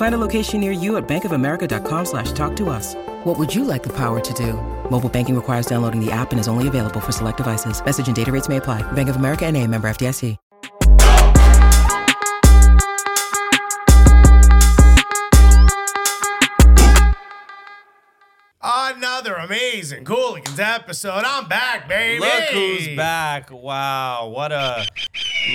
Find a location near you at bankofamerica.com slash talk to us. What would you like the power to do? Mobile banking requires downloading the app and is only available for select devices. Message and data rates may apply. Bank of America and a member FDIC. Another amazing Cooligans episode. I'm back, baby. Look who's back. Wow. What a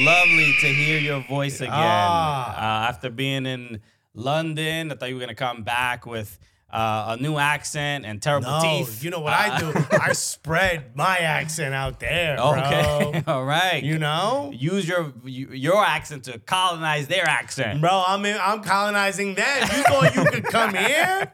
lovely to hear your voice again. Ah. Uh, after being in London, I thought you were going to come back with uh, a new accent and terrible No, teeth. you know what Uh, I do? I spread my accent out there, bro. Okay. All right. You know? Use your your accent to colonize their accent. Bro, I'm in, I'm colonizing them. You thought you could come here?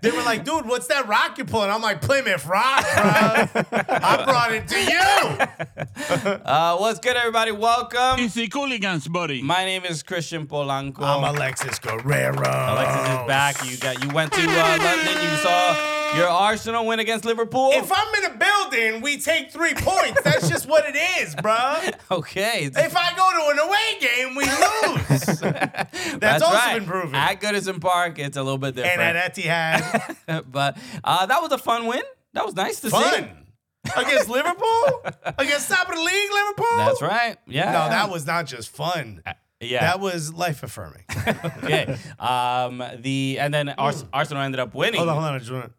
They were like, dude, what's that rock you're pulling? I'm like, Plymouth Rock, bro. I brought it to you. Uh, what's good, everybody? Welcome. It's the Cooligans, buddy. My name is Christian Polanco. I'm Alexis Guerrero. Alexis is back. You got you went to You saw your Arsenal win against Liverpool. If I'm in a building, we take three points. That's just what it is, bro. okay. If I go to an away game, we lose. That's, also right. been proven. At Goodison Park, it's a little bit different. and at Etihad, but uh, that was a fun win. That was nice to see. fun against Liverpool, against top of the league, Liverpool. That's right. Yeah. No, that was not just fun. Yeah. That was life affirming. okay. Um, the and then Ars- Arsenal ended up winning. hold on, hold on.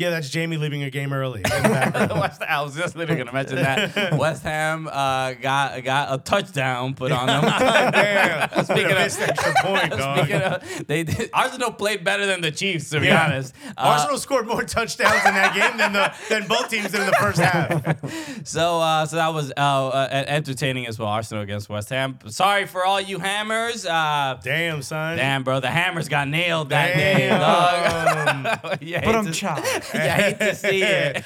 I just wanna... Yeah, that's Jamie leaving a game early. in the background. West, I was just literally gonna mention that West Ham uh, got got a touchdown put on them. Damn. Speaking Speaking of- missed extra point, dog. Speaking of, they did, Arsenal played better than the Chiefs, to be Yeah. honest. Uh, Arsenal scored more touchdowns in that game than the than both teams did in the first half. So, uh, so that was uh, uh, entertaining as well. Arsenal against West Ham. Sorry for all you hammers. Uh, Damn, son. damn, bro, the hammers got nailed that Damn. day. Dog. yeah, But I'm to- chopped. yeah, I hate to see it.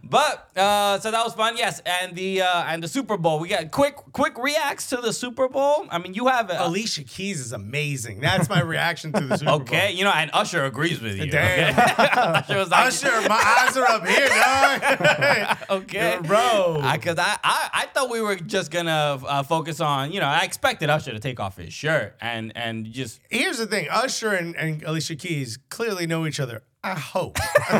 but uh, so that was fun. Yes, and the uh, and the Super Bowl. We got quick quick reacts to the Super Bowl. I mean, you have a, Alicia Keys is amazing. That's my reaction to the Super Bowl. okay, you know, and Usher agrees with you. Damn. okay? Usher was like, Usher, my eyes are up here, dog. okay, Bro. Because I, I, I thought we were just gonna uh, focus on, you know, I expected Usher to take off his shirt and and just Here's the thing Usher and, and Alicia Keys clearly know each other. I hope.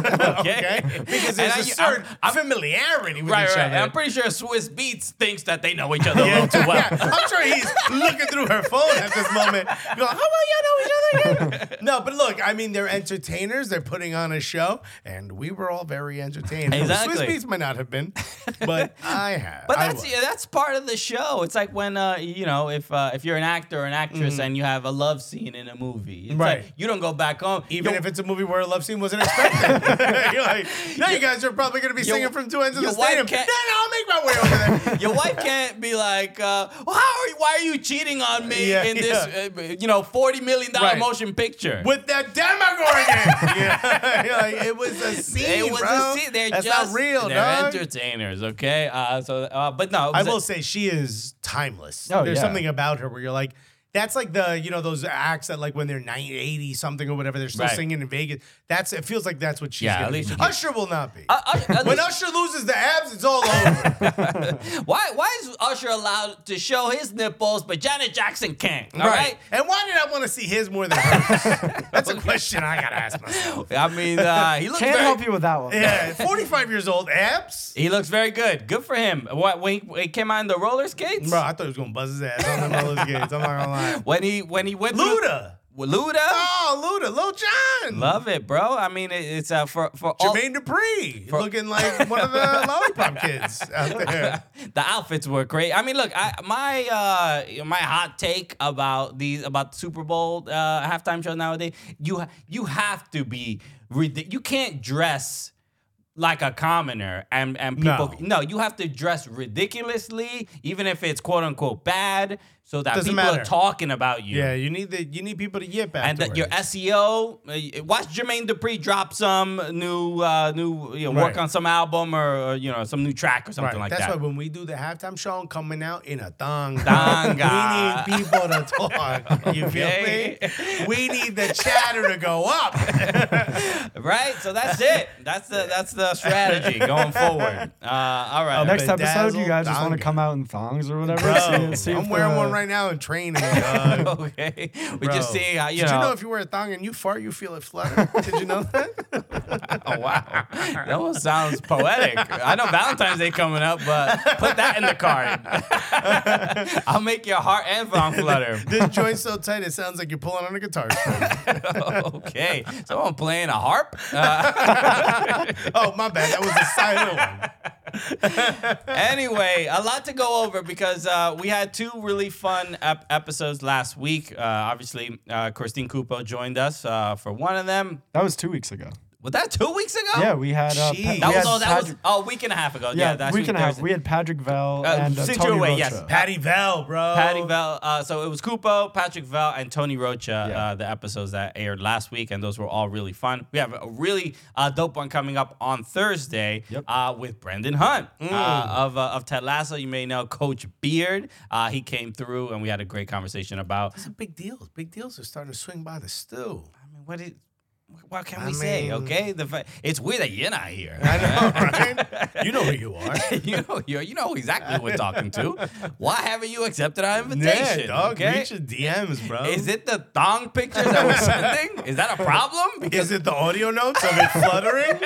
Okay. Because And there's I- a certain I'm- familiarity with right, each right. other. I'm pretty sure Swizz Beatz thinks that they know each other a little too well. Yeah, I'm sure he's looking through her phone at this moment, going, "How well y'all know each other again?" no, but look, I mean, they're entertainers. They're putting on a show, and we were all very entertained. Exactly. Swizz Beatz might not have been, but I have. But I that's yeah, that's part of the show. It's like when uh, you know if uh, if you're an actor or an actress and you have a love scene in a movie, it's. Right. Like, you don't go back home. even if it's a movie where a love scene wasn't expected. You're like, no, you guys are probably going to be Your- singing from two ends of your the wife stadium. No, can't- no, I'll make my way over there. Your wife can't be like, uh, well, how are you, why are you cheating on me Yeah, in this, uh, you know, forty million dollar Right. motion picture? With that Demogorgon. yeah. You're like, it was a scene, it was bro. a scene. They're That's just not real, They're dog. entertainers, okay? Uh, so, uh, but no, it I was a- will say she is timeless. Oh, There's yeah. something about her where you're like, that's like the, you know, those acts that like when they're 90, 80 something or whatever, they're still Right. singing in Vegas. That's it feels like that's what she's Yeah, at least be. Usher will not be. Uh, Usher- when least- Usher loses the abs, it's all over. why why is Usher allowed to show his nipples, but Janet Jackson can't? All right. And why did I want to see his more than hers? that's a question I gotta ask myself. I mean, uh, he looks Can't very, help you with that one. Yeah, 45 years old, abs? He looks very good. Good for him. What when he, when he came out in the roller skates? Bro, I thought he was gonna buzz his ass on the roller skates. I'm not gonna lie. When he when he went through- Luda. With Luda. Oh, Luda, Lil Jon. Love it, bro. I mean, it, it's uh, for for all Jermaine Dupri, looking like one of the lollipop kids out there. the outfits were great. I mean, look, I, my uh, my hot take about these about the Super Bowl uh, halftime show nowadays, you you have to be you can't dress like a commoner and and people No. no you have to dress ridiculously even if it's quote unquote bad so that Doesn't people matter. are talking about you. Yeah, you need the you need people to yip And that your. SEO, uh, watch Jermaine Dupri drop some new, uh, new, you know, work Right. on some album or, or, you know, some new track or something Right. like That's that. why when we do the halftime show, I'm coming out in a thong. Tanga. we need people to talk. You feel Okay. me? We need the chatter to go up. right? So that's it. That's the that's the strategy going forward. Uh, all right. Next episode, you guys just want to donga. come out in thongs or whatever. Bro, See- see if I'm wearing the- one right now in training. Dog. okay. We Bro. just see how you Did know. you know if you wear a thong and you fart, you feel it flutter? Did you know that? oh wow, that almost sounds poetic. I know Valentine's Day coming up, but put that in the card. I'll make your heart and thong flutter. this joint's so tight, it sounds like you're pulling on a guitar string. okay, someone playing a harp. Uh, oh, my bad. That was a silent one. anyway, a lot to go over because uh, we had two really fun ep- episodes last week. Uh, obviously, uh, Christine Cupo joined us uh, for one of them. That was two weeks ago. Was that two weeks ago? Yeah, we had. Uh, Jeez. Pa- we That was, had oh, that was oh, a week and a half ago. Yeah, yeah, that's week and a half. We had Patrick Vell Uh, and uh, Tony you're away, Rocha. yes. Patty Bell, bro. Patty Vel. Uh, so it was Kupo, Patrick Vel, and Tony Rocha. Yeah. Uh, the episodes that aired last week, and those were all really fun. We have a really uh, dope one coming up on Thursday Yep. uh, with Brendan Hunt Mm. uh, of uh, of Ted Lasso. You may know Coach Beard. Uh, he came through, and we had a great conversation about. It's a big deal. Big deals are starting to swing by the stew. I mean, what it, what can I we say? Okay, the it's weird that you're not here. I know, right? you know who you are. you know, you you know exactly who we're talking to. Why haven't you accepted our invitation? Yeah, dog. okay? Reach your DMs, bro. Is it the thong pictures that we're sending? Is that a problem? Because Is it the audio notes of it fluttering?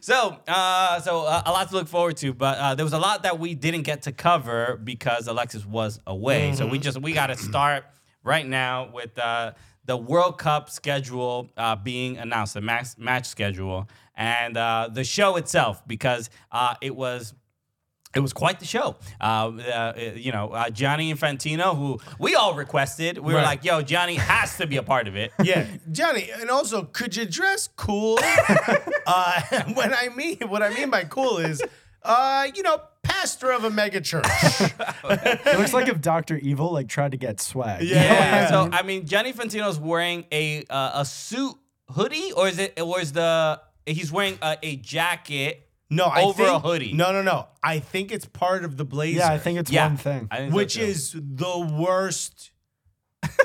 so, uh, so uh, a lot to look forward to, but uh, there was a lot that we didn't get to cover because Alexis was away. So we just we got to start right now with uh, the World Cup schedule uh, being announced, the match match schedule, and uh, the show itself because uh, it was. It was quite the show. Uh, uh, you know, uh, Gianni Infantino, who we all requested, we were like, yo, Johnny has to be a part of it. yeah, Johnny. And also, could you dress cool? uh, when I mean, what I mean by cool is, uh, you know, pastor of a mega church. It looks like if Doctor Evil like tried to get swag. Yeah. Yeah. So I mean, Gianni Infantino's wearing a uh, a suit hoodie, or is it? Or is the he's wearing a, a jacket? No, I Over a hoodie. No, no, no. I think it's part of the blazer. Yeah, I think it's Yeah, one thing. I think so which is the worst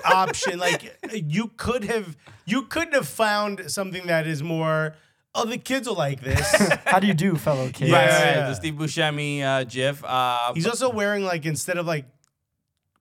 option. Like you could have, you couldn't have found something that is more. Oh, the kids are like this. How do you do, fellow kids? Yeah. right, right, right, the Steve Buscemi uh, GIF. Uh, He's also wearing like instead of like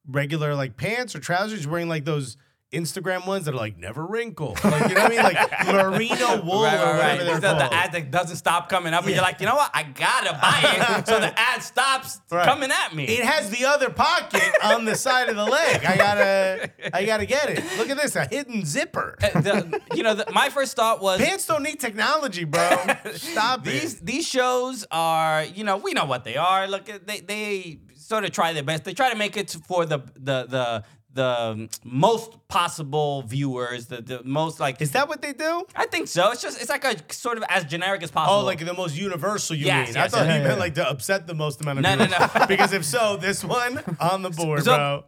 regular like pants or trousers, he's wearing like those Instagram ones that are like never wrinkle. Like you know what I mean? Like merino wool Right, or whatever right. the, the ad that doesn't stop coming up, and you're like, you know what? I gotta buy it, so the ad stops Right. coming at me. it has the other pocket on the side of the leg. I gotta, I gotta get it. Look at this, a hidden zipper. Uh, the- you know, the, my first thought was Pants don't need technology, bro. Stop these it. these shows are, you know, we know what they are. Look, they they sort of try their best. They try to make it for the the the the um, most possible viewers, the the most like. Is that what they do? I think so. It's just it's like a sort of as generic as oh, possible. Oh, like the most universal, you Yes, mean? I thought yes. you Yeah, meant yeah. like to upset the most amount of No, no, people. no. because if so, this one on the board, So- bro.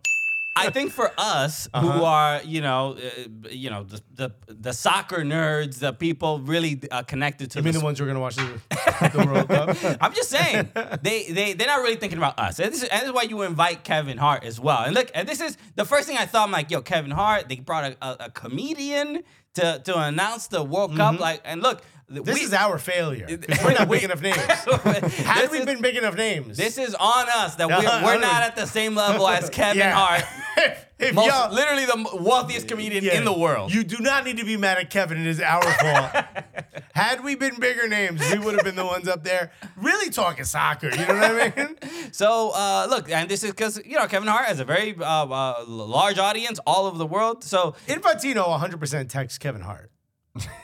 I think for us who Uh-huh. are, you know, uh, you know, the, the the soccer nerds, the people really uh, connected to You mean the the ones who are gonna watch the, the World Cup? I'm just saying they they they're not really thinking about us. And this, is, and this is why you invite Kevin Hart as well. And look, and this is the first thing I thought. I'm like, yo, Kevin Hart. They brought a, a, a comedian to to announce the World Cup. Like, and look, Mm-hmm. This we, is our failure. We're not We- big enough names. Had we is- been big enough names, This is on us that No, we're, we're don't at the same level as Kevin Yeah. Hart, if, if most, y'all- literally the wealthiest comedian yeah, in the world. you do not need to be mad at Kevin. It is our fault. Had we been bigger names, we would have been the ones up there really talking soccer. You know what I mean? So uh, look, and this is because you know Kevin Hart has a very uh, uh, large audience all over the world. So Infantino 100% texts Kevin Hart.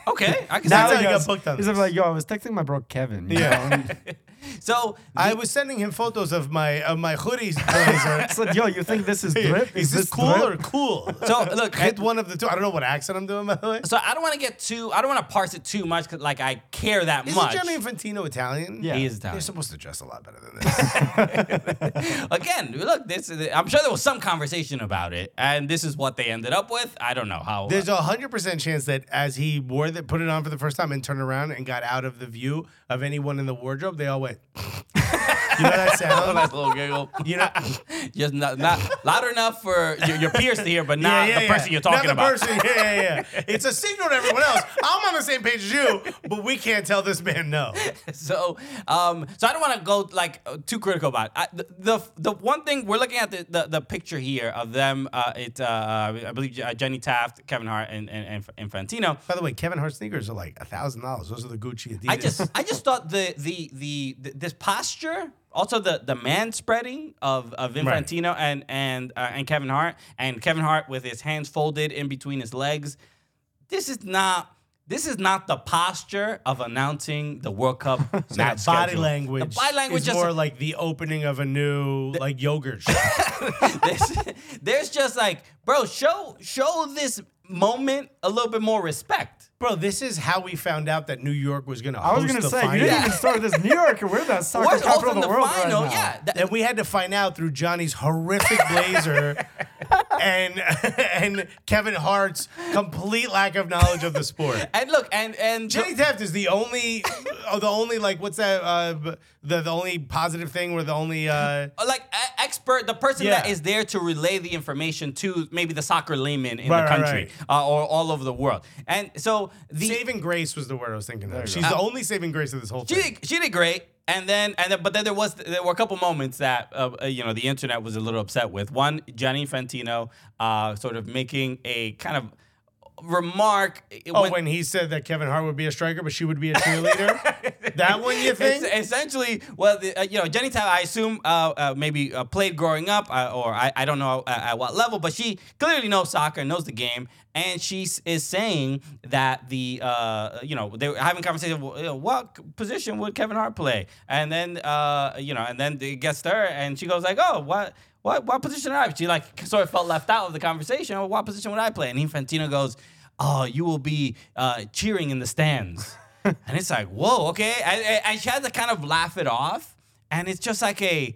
okay, I can That's see how he you got goes- booked on He's like, yo, I was texting my bro Kevin. you Yeah. know, and So I was sending him photos of my of my hoodies blazer. I said, yo, you think this is drip? Is this cool drip? or cool? so look, Hit one of the two. I don't know what accent I'm doing by the way. so I don't want to get too. I don't want to parse it too much. Cause, like I care that Isn't much. Gianni Infantino Italian? Yeah. He is Italian. They're supposed to dress a lot better than this. Again, look, this. I'm sure there was some conversation about it, and this is what they ended up with. I don't know how. There's uh, a hundred percent chance that as he wore that, put it on for the first time, and turned around and got out of the view of anyone in the wardrobe, they all went went. you know that sound? nice little giggle. You know, Just not, not loud enough for your, your peers to hear, but not the person you're talking Not the about. person. Yeah, yeah, yeah. It's a signal to everyone else. I'm on the same page as you, but we can't tell this man no. So, um, so I don't want to go like too critical about it. I, the, the the one thing we're looking at the, the, the picture here of them. Uh, it uh, I believe uh, Jenny Taft, Kevin Hart, and, and, and Infantino. By the way, Kevin Hart sneakers are like a thousand dollars. Those are the Gucci Adidas. I just I just thought the the the, the this posture, also the the man spreading of of Infantino and and uh, and Kevin Hart, and Kevin Hart with his hands folded in between his legs. This is not. This is not the posture of announcing the World Cup So match that body schedule. language. The body language is just more like the opening of a new like yogurt. there's, there's just like, bro, show show this moment a little bit more respect. Bro, this is how we found out that New York was gonna. I was gonna say, final. you didn't even start this New York. We're the soccer We're capital of the, the world final, right now. yeah. That- and we had to find out through Johnny's horrific blazer and and Kevin Hart's complete lack of knowledge of the sport. and look, and and Jenny Taft is the only, oh, the only like what's that? Uh, the the only positive thing, or the only. Uh, like a- expert, the person that Yeah. is there to relay the information to maybe the soccer layman in Right, the right, country uh, or all over the world. And so the saving grace was the word I was thinking of. She's the only saving grace of this whole she thing. did, she did great. And then and then, but then there was there were a couple moments that uh, uh, you know the internet was a little upset with. One, Gianni Infantino uh, sort of making a kind of remark. Oh, when- when he said that Kevin Hart would be a striker, but she would be a cheerleader. that one, you think? Es- essentially, well, the, uh, you know, Jenny I assume uh, uh, maybe uh, played growing up, uh, or I, I don't know at, at what level, but she clearly knows soccer, knows the game, and she is saying that the, uh, you know, they were having conversation. well, What position would Kevin Hart play? And then, uh, you know, and then it gets to her, and she goes like, "Oh, what?" What, what position would I? She like sort of felt left out of the conversation. Well, what position would I play? And Infantino goes, "Oh, you will be uh, cheering in the stands." and it's like, whoa, okay. And- and she had to kind of laugh it off. And it's just like a,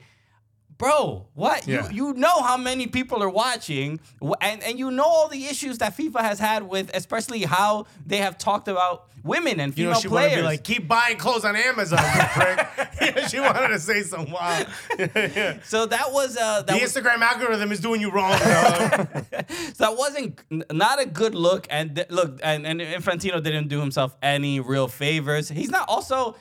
bro, what? Yeah. You, you know how many people are watching, and, and you know all the issues that FIFA has had with, especially how they have talked about women and You female know, she wanted to players. be like, keep buying clothes on Amazon, you prick. She wanted to say some wild. so that was uh, The was, Instagram algorithm is doing you wrong, dog. so that wasn't not a good look. And th- look, and, and Infantino didn't do himself any real favors. He's not also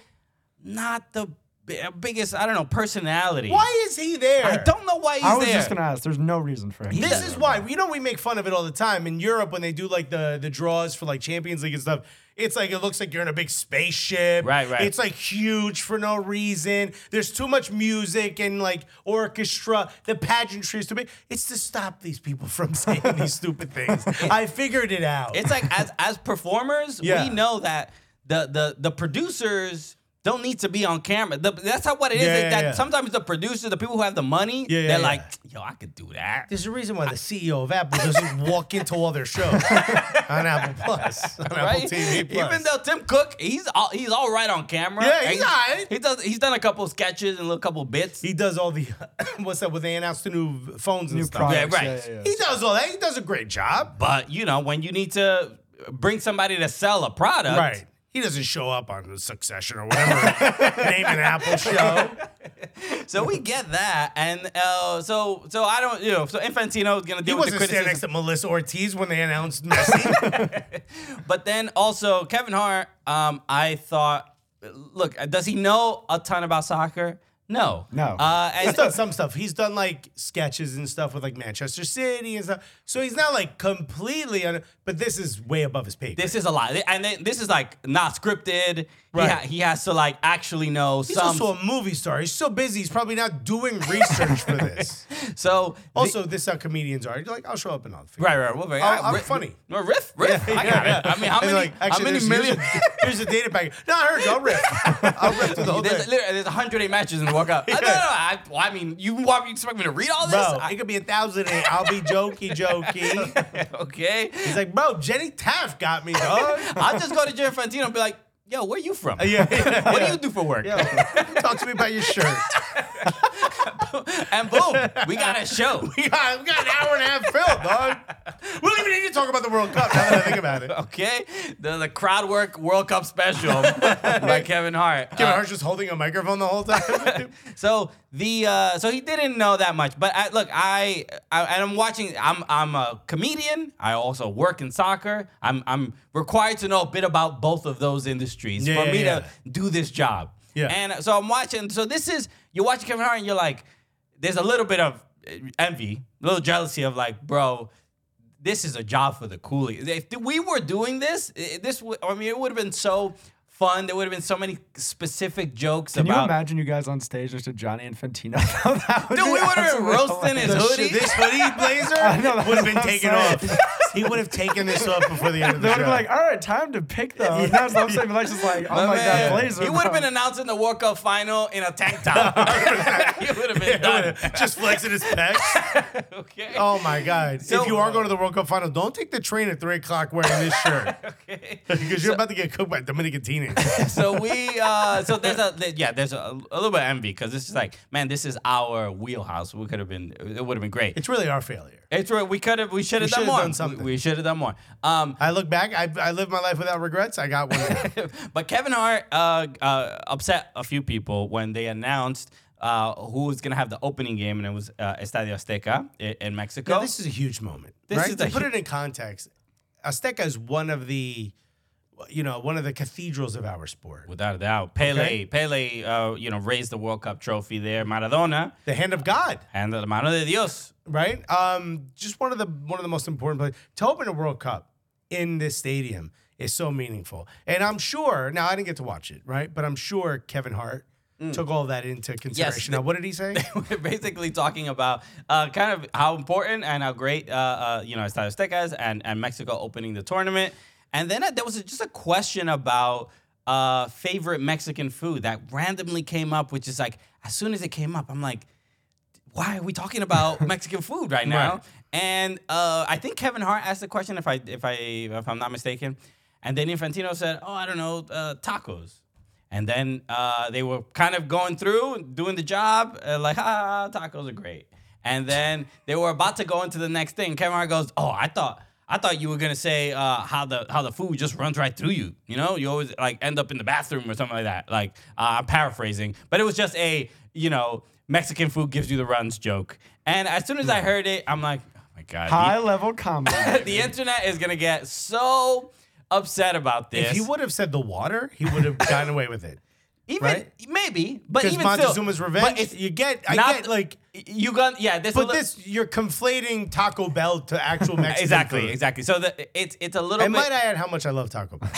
not the Uh, biggest, I don't know, personality. Why is he there? I don't know why he's there. I was there. just gonna ask. There's no reason for him. This is why you know we make fun of it all the time in Europe when they do like the the draws for like Champions League and stuff. It's like it looks like you're in a big spaceship. Right, right. It's like huge for no reason. There's too much music and like orchestra. The pageantry is too big. It's to stop these people from saying these stupid things. I figured it out. It's like as as performers, Yeah. we know that the the the producers don't need to be on camera. The, that's how what it is. Yeah, yeah, that yeah. sometimes the producers, the people who have the money, Yeah, yeah, they're yeah. like, yo, I could do that. There's a reason why the CEO of Apple doesn't walk into all their shows on Apple Plus, on Apple Right? TV Plus. Even though Tim Cook, he's all, he's all right on camera. Yeah, And he's all right. He does. He's done a couple sketches and a little couple bits. he does all the what's that? When they announced the new phones and New stuff. products. right. Yeah, yeah, yeah. He does all that. He does a great job. but you know, when you need to bring somebody to sell a product, Right. He doesn't show up on the Succession or whatever name an Apple show. So we get that, and uh, so so I don't, you know, so Infantino is gonna He deal with the wasn't standing next to Melissa Ortiz when they announced Messi. But then also Kevin Hart, um, I thought, look, does he know a ton about soccer? No, No. Uh, he's done some stuff. He's done like sketches and stuff with like Manchester City and stuff. So he's not like completely on but this is way above his pay. grade. this is a lot, and then this is like not scripted. Right. He, ha- he has to like actually know He's some. also a movie star. He's so busy. He's probably not doing research for this. so Also, this is how comedians are. You're like, I'll show up and I'll figure Right, right. Well, very, I'll- I'm riff- funny. No, riff, riff. I got it. I mean, how And many, like, actually, how many there's million? usually- Here's the data package. No, I heard you. I'll rip. I'll rip through the whole There's, thing. literally- there's 108 matches in the World Cup. I, no, no, no, I, well, I mean, you want me expect me to read all this? Bro, I- it could be a thousand and I'll be jokey jokey. okay. He's like, bro, Jenny Taft got me, dog. I'll just go to Jim Fantino and be like, yo, where you from? yeah, yeah. What do you do for work? Yo, talk to me about your shirt. And boom, we got a show. We got, we got an hour and a half filled, dog. We don't even need to talk about the World Cup now that I think about it. Okay, the, the crowd work World Cup special by Kevin Hart. Kevin Uh, Hart's just holding a microphone the whole time. So the uh, so he didn't know that much, but I, look, I, I and I'm watching. I'm I'm a comedian. I also work in soccer. I'm I'm required to know a bit about both of those industries Yeah, for me yeah, to do this job. Yeah. And so I'm watching. So this is you're watching Kevin Hart, and you're like, there's a little bit of eh, envy, a little jealousy of like, bro. This is a job for the coolie. If we were doing this, eh, this would, I mean, it would have been so fun. There would have been so many specific jokes Can you imagine you guys on stage next to Johnny Infantino? That would Dude, be we would have been absolutely roasting his hilarious. hoodie. this hoodie blazer know, that's would have what been I'm taken saying. off. He would have taken this off before the end of the day. They the would show. have been like, all right, time to pick though. And that's what I'm saying. Like, just like, oh My my man, god, blazer. He would have been announcing the World Cup final in a tank top. he would have been done. just flexing his pecs. Okay. Oh my god! So- if you are going to the World Cup final, don't take the train at three o'clock wearing this shirt Okay. because you're about to get cooked by Dominican teenagers. So we, uh, so there's a, yeah, there's a, a little bit of envy because this is like, man, this is our wheelhouse. We could have been, it would have been great. It's really our failure. It's right. We could have, we should have done should've more. done something. We, we should have done more. Um, I look back. I, I lived my life without regrets. I got one. but Kevin Hart uh, uh, upset a few people when they announced uh, who was going to have the opening game, and it was uh, Estadio Azteca in, in Mexico. Now, this is a huge moment. This right? is to put hu- it in context, Azteca is one of the, you know, one of the cathedrals of our sport. Without a doubt, Pele, Okay. Pele, uh, you know, raised the World Cup trophy there. Maradona, The hand of God, and la mano de Dios. right? Um, just one of the one of the most important places to open a World Cup in this stadium is so meaningful. And I'm sure. Now I didn't get to watch it, right? But I'm sure Kevin Hart took all that into consideration. the- now, what did he say? We're basically talking about uh, kind of how important and how great, uh, uh, you know, Estadio Azteca is and, and Mexico opening the tournament. And then uh, there was just a question about uh, favorite Mexican food that randomly came up, which is like, as soon as it came up, I'm like, why are we talking about Mexican food right now? Right. And uh, I think Kevin Hart asked the question, if I if I if I'm not mistaken, and then Infantino said, "Oh, I don't know, uh, tacos." And then uh, they were kind of going through, doing the job, uh, like, ah, tacos are great. And then they were about to go into the next thing. Kevin Hart goes, "Oh, I thought." I thought you were gonna say uh, how the how the food just runs right through you. You know, you always like end up in the bathroom or something like that. Like uh, I'm paraphrasing, but it was just a you know Mexican food gives you the runs joke. And as soon as I heard it, I'm like, oh my god, the- high level comedy. the internet is gonna get so upset about this. if he would have said the water, he would have gotten away with it. Even right? maybe, but even still, Montezuma's but revenge. it's you get, I not- get like, you got yeah. This but this you're conflating Taco Bell to actual Mexican exactly food. exactly. So the, it's it's a little And bit. might I add how much I love Taco Bell?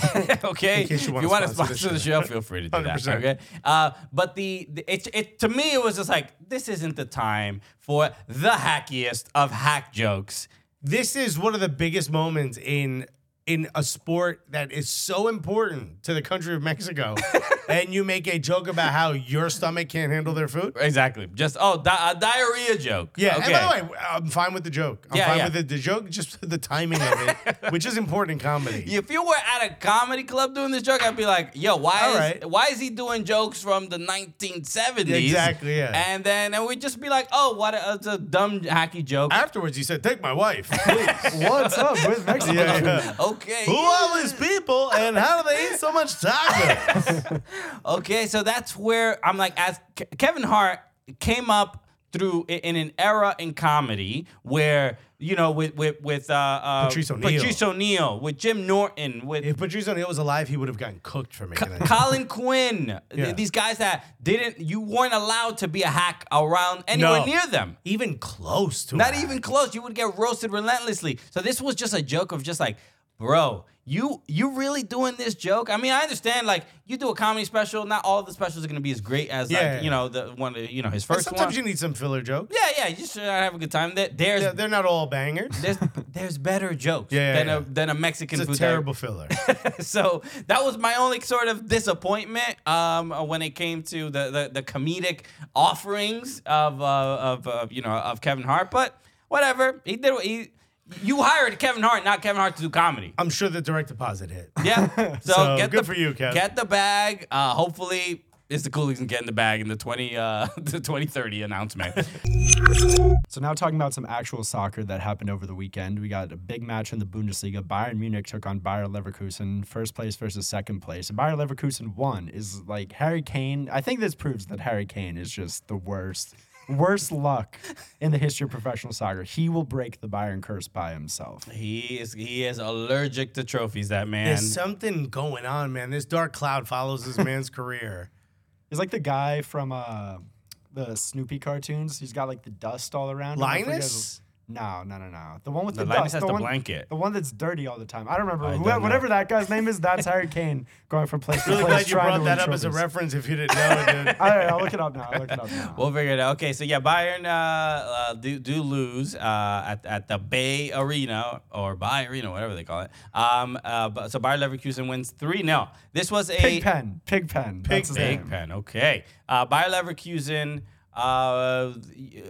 okay. In case you if you want to sponsor the sponsor the show. feel free to do that. 100%. Okay. Uh, but the, the it, it to me it was just like this isn't the time for the hackiest of hack jokes. this is one of the biggest moments in in a sport that is so important to the country of Mexico, and you make a joke about how your stomach can't handle their food. Exactly. Just oh, di- a diarrhea joke. Yeah, Okay. and by the way, I'm fine with the joke. I'm Yeah, fine yeah. with the, the joke, just the timing of it, which is important in comedy. If you were at a comedy club doing this joke, I'd be like, "Yo, why All is right. why is he doing jokes from the 1970s?" Exactly, yeah. And then and we'd just be like, "Oh, what a, it's a dumb hacky joke." Afterwards, he said, "Take my wife, please." What's up with Mexico? yeah, yeah. Okay. Who are these people, and how do they eat so much tacos? Okay, so that's where I'm like, as Ke- Kevin Hart came up through in an era in comedy where you know with with with uh, uh Patrice O'Neal. Patrice O'Neal, with Jim Norton, with if Patrice O'Neal was alive, he would have gotten cooked for making that. Colin Quinn, th- Yeah. these guys that didn't, you weren't allowed to be a hack around anywhere No. near them. Even close to Not even close. You would get roasted relentlessly. So this was just a joke of just like, bro, you you really doing this joke? I mean, I understand like you do a comedy special, not all of the specials are gonna be as great as Yeah. like you know the one you know his And first sometimes one. you need some filler jokes. yeah, yeah, you just uh, have a good time. There, there's Yeah, they're not all bangers. there's there's better jokes Yeah, than yeah. a than a Mexican It's a terrible filler. so that was my only sort of disappointment um, when it came to the the, the comedic offerings of, uh, of of you know of Kevin Hart. But whatever, he did. what He you hired Kevin Hart, not Kevin Hart, to do comedy. I'm sure the direct deposit hit. Yeah. So, So, get good the, for you, Kev. Get the bag. Uh, hopefully. It's the coolies and getting the bag in the twenty uh the twenty thirty announcement. So now talking about some actual soccer that happened over the weekend. We got a big match in the Bundesliga. Bayern Munich took on Bayer Leverkusen, first place versus second place. And Bayer Leverkusen won. Is like Harry Kane. I think this proves that Harry Kane is just the worst, worst luck in the history of professional soccer. He will break the Bayern curse by himself. he is he is allergic to trophies. That man. There's something going on, man. This dark cloud follows this man's career. He's like the guy from uh, the Snoopy cartoons. He's got like the dust all around. him. Linus? His- No, no, no, no. The one with No, the Linus dust. has the the one, blanket. The one that's dirty all the time. I don't remember. I Who- don't whatever that guy's name is, that's Harry Kane going from place to Really place. glad you trying brought to that win up as a reference if you didn't know it, dude. All right, I'll look it up now. I'll look it up now. We'll figure it out. Okay, so yeah, Bayern uh, uh, do, do lose uh, at, at the Bay Arena or Bay Arena, whatever they call it. Um, uh, so Bayer Leverkusen wins 3 0. This was a Pig pen. Pig pen. That's his pen. Okay. Uh, Bayer Leverkusen, uh,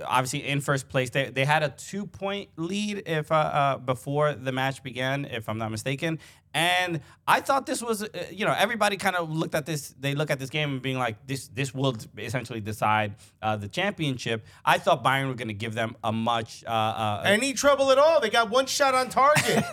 obviously in first place. They, they had a two point lead if uh, uh, before the match began, if I'm not mistaken. And I thought this was, uh, you know, everybody kind of looked at this. They look at this game and being like, this this will essentially decide uh, the championship. I thought Bayern were going to give them a much uh, uh, Any trouble at all? They got one shot on target.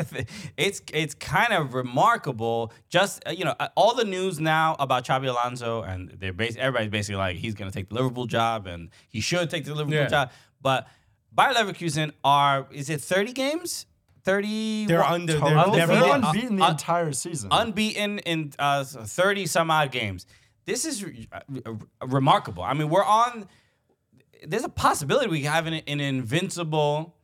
it's it's kind of remarkable. Just uh, you know, uh, all the news now about Xabi Alonso, and they're bas- everybody's basically like he's going to take the Liverpool job, and he should take the Liverpool Yeah. job. But Bayer Leverkusen are is it thirty games? Thirty. They're under. They're Total, never they're lost. unbeaten the Un- entire season. unbeaten in uh, 30 some odd games. This is re- uh, remarkable. I mean, we're on. There's a possibility we have an, an invincible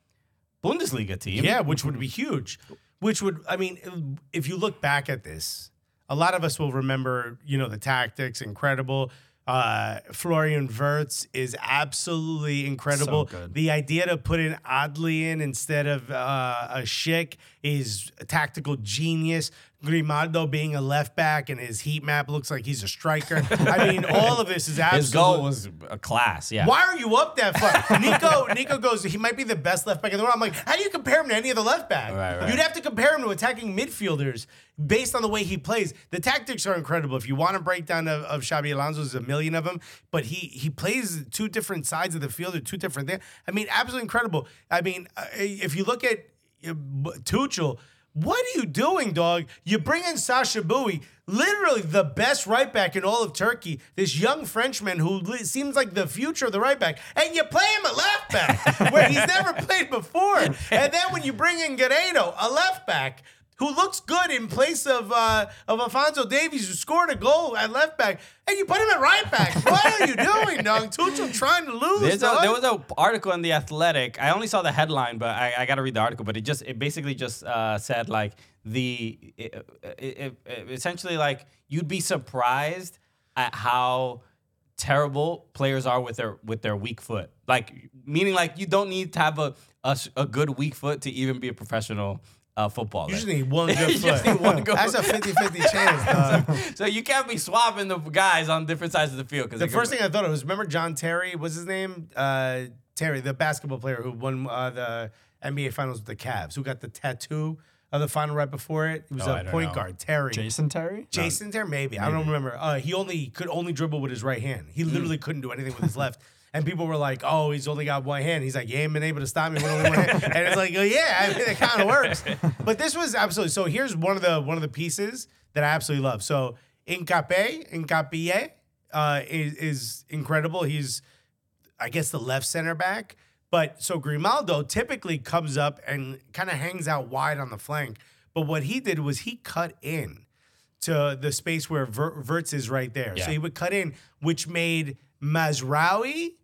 Bundesliga team. Yeah, which would be huge. Which would, I mean, if you look back at this, a lot of us will remember, you know, the tactics, incredible. Uh, Florian Wirtz is absolutely incredible. So. The idea to put in Adli in instead of uh, a Schick is a tactical genius. Grimaldo being a left back and his heat map looks like he's a striker. I mean, all of this is absolutely. His goal was a class. Yeah. Why are you up that far? Nico Nico goes, he might be the best left back in the world. I'm like, how do you compare him to any other left back? Right, right. You'd have to compare him to attacking midfielders based on the way he plays. The tactics are incredible. If you want a breakdown of, of Xabi Alonso, there's a million of them, but he he plays two different sides of the field or two different things. I mean, absolutely incredible. I mean, uh, if you look at Tuchel, what are you doing, dog? You bring in Sacha Boey, literally the best right back in all of Turkey, this young Frenchman who seems like the future of the right back, and you play him at left back where he's never played before. And then when you bring in Guerreiro, a left back, who looks good in place of uh, of Alphonso Davies, who scored a goal at left back, and you put him at right back. What are you doing, dog? Tuchel trying to lose. A, there was an article in the Athletic. I only saw the headline, but I, I got to read the article. But it just it basically just uh, said like the it, it, it- essentially like you'd be surprised at how terrible players are with their with their weak foot. Like meaning like you don't need to have a a good weak foot to even be a professional uh, footballer. you just need one good You foot. just need one good That's a foot. 50-50 chance, dog. so you can't be swapping the guys on different sides of the field. Because The first thing I thought of was remember John Terry? What's his name? Uh, Terry, the basketball player who won uh, the NBA Finals with the Cavs, who got the tattoo of the final right before it. He was Oh, I a don't point know. guard. Terry. Jason Terry? Jason Terry, maybe. I don't remember. Uh, he only could only dribble with his right hand. He literally couldn't do anything with his left. And people were like, "Oh, he's only got one hand." He's like, "You ain't been able to stop me with only one hand." And it's like, "Oh yeah, I mean, it kind of works." But this was absolutely. So here's one of the one of the pieces that I absolutely love. So Incape, Hincapié, uh, is, is incredible. He's I guess the left center back. But so Grimaldo typically comes up and kind of hangs out wide on the flank. But what he did was he cut in to the space where Ver- Wirtz is right there. Yeah. So he would cut in, which made Mazraoui,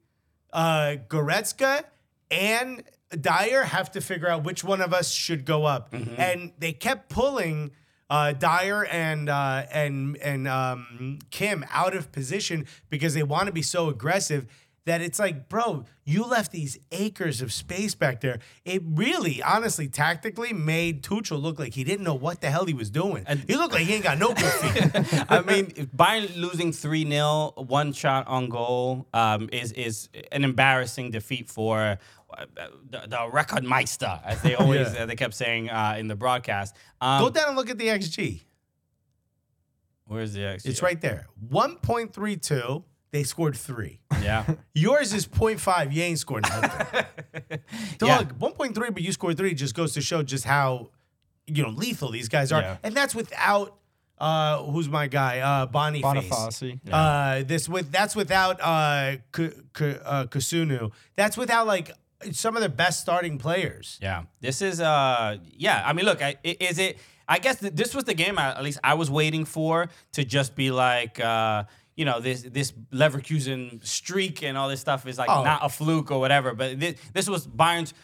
uh, Goretzka, and Dier have to figure out which one of us should go up, Mm-hmm. and they kept pulling uh, Dier and uh, and and um, Kim out of position because they want to be so aggressive. That it's like, bro, you left these acres of space back there. It really, honestly, tactically made Tuchel look like he didn't know what the hell he was doing. And he looked like he ain't got no good feet. I mean, Bayern losing 3 0, one shot on goal, um, is is an embarrassing defeat for uh, the, the Rekordmeister, as they always Yeah. uh, they kept saying uh, in the broadcast. Um, Go down and look at the XG. Where's the X? It's right there. 1.32. They scored three. Yeah. Yours is 0.5. You ain't scored nothing. Yeah. Dog, 1.3, but you scored three just goes to show just how, you know, lethal these guys are. Yeah. And that's without, uh, who's my guy? Uh, Boniface. Boniface, Uh, this with that's without uh, K- K- uh, Kossounou. That's without like some of the best starting players. Yeah, this is uh yeah. I mean, look, I, i- is it? I guess th- this was the game I, at least I was waiting for to just be like, uh, you know, this this Leverkusen streak and all this stuff is like Oh. not a fluke or whatever. But this, this was Bayern's